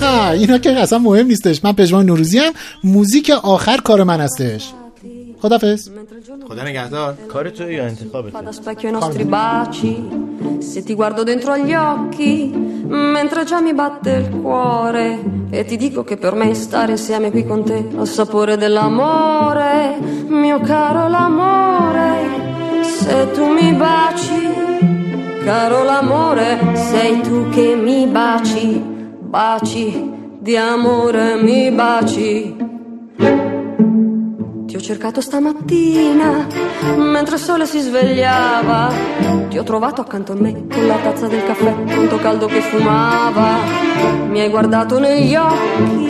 lie. ها اینا که اصلا مهم نیستش من پژمان نوروزی هم موزیک آخر کار من هستش خدافظ خدا نگهدار کار تو یا انتخابت Fa da specchio i nostri baci, se ti guardo dentro agli occhi, mentre già mi batte il cuore, e ti dico che per me stare insieme qui con te ha il sapore dell'amore, mio caro l'amore, se tu mi baci, caro l'amore, sei tu che mi baci, baci di amore, mi baci. Ti ho cercato stamattina, mentre il sole si svegliava. Ti ho trovato accanto a me con la tazza del caffè, tanto caldo che fumava. Mi hai guardato negli occhi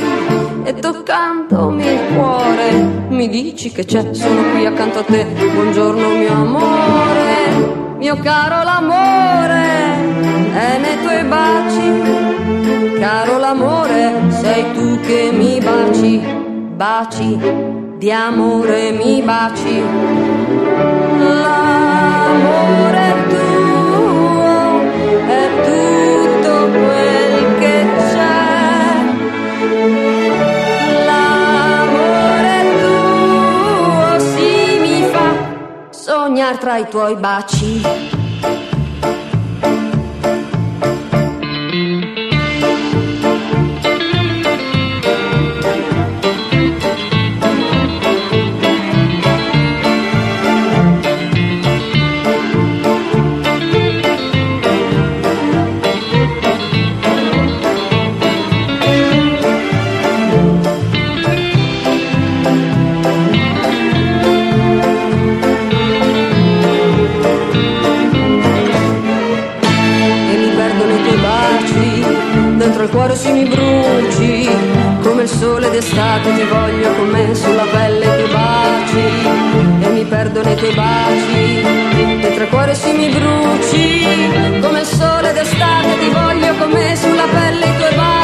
e toccandomi il cuore, mi dici che c'è, sono qui accanto a te. Buongiorno mio amore, mio caro l'amore, è nei tuoi baci. Caro l'amore, sei tu che mi baci, baci di amore mi baci. L'amore tuo è tutto quel che c'è. L'amore tuo sì mi fa sognare tra i tuoi baci. d'estate ti voglio con me sulla pelle i tuoi baci e mi perdo nei tuoi baci e tra cuore si mi bruci come il sole d'estate ti voglio con me sulla pelle i tuoi baci.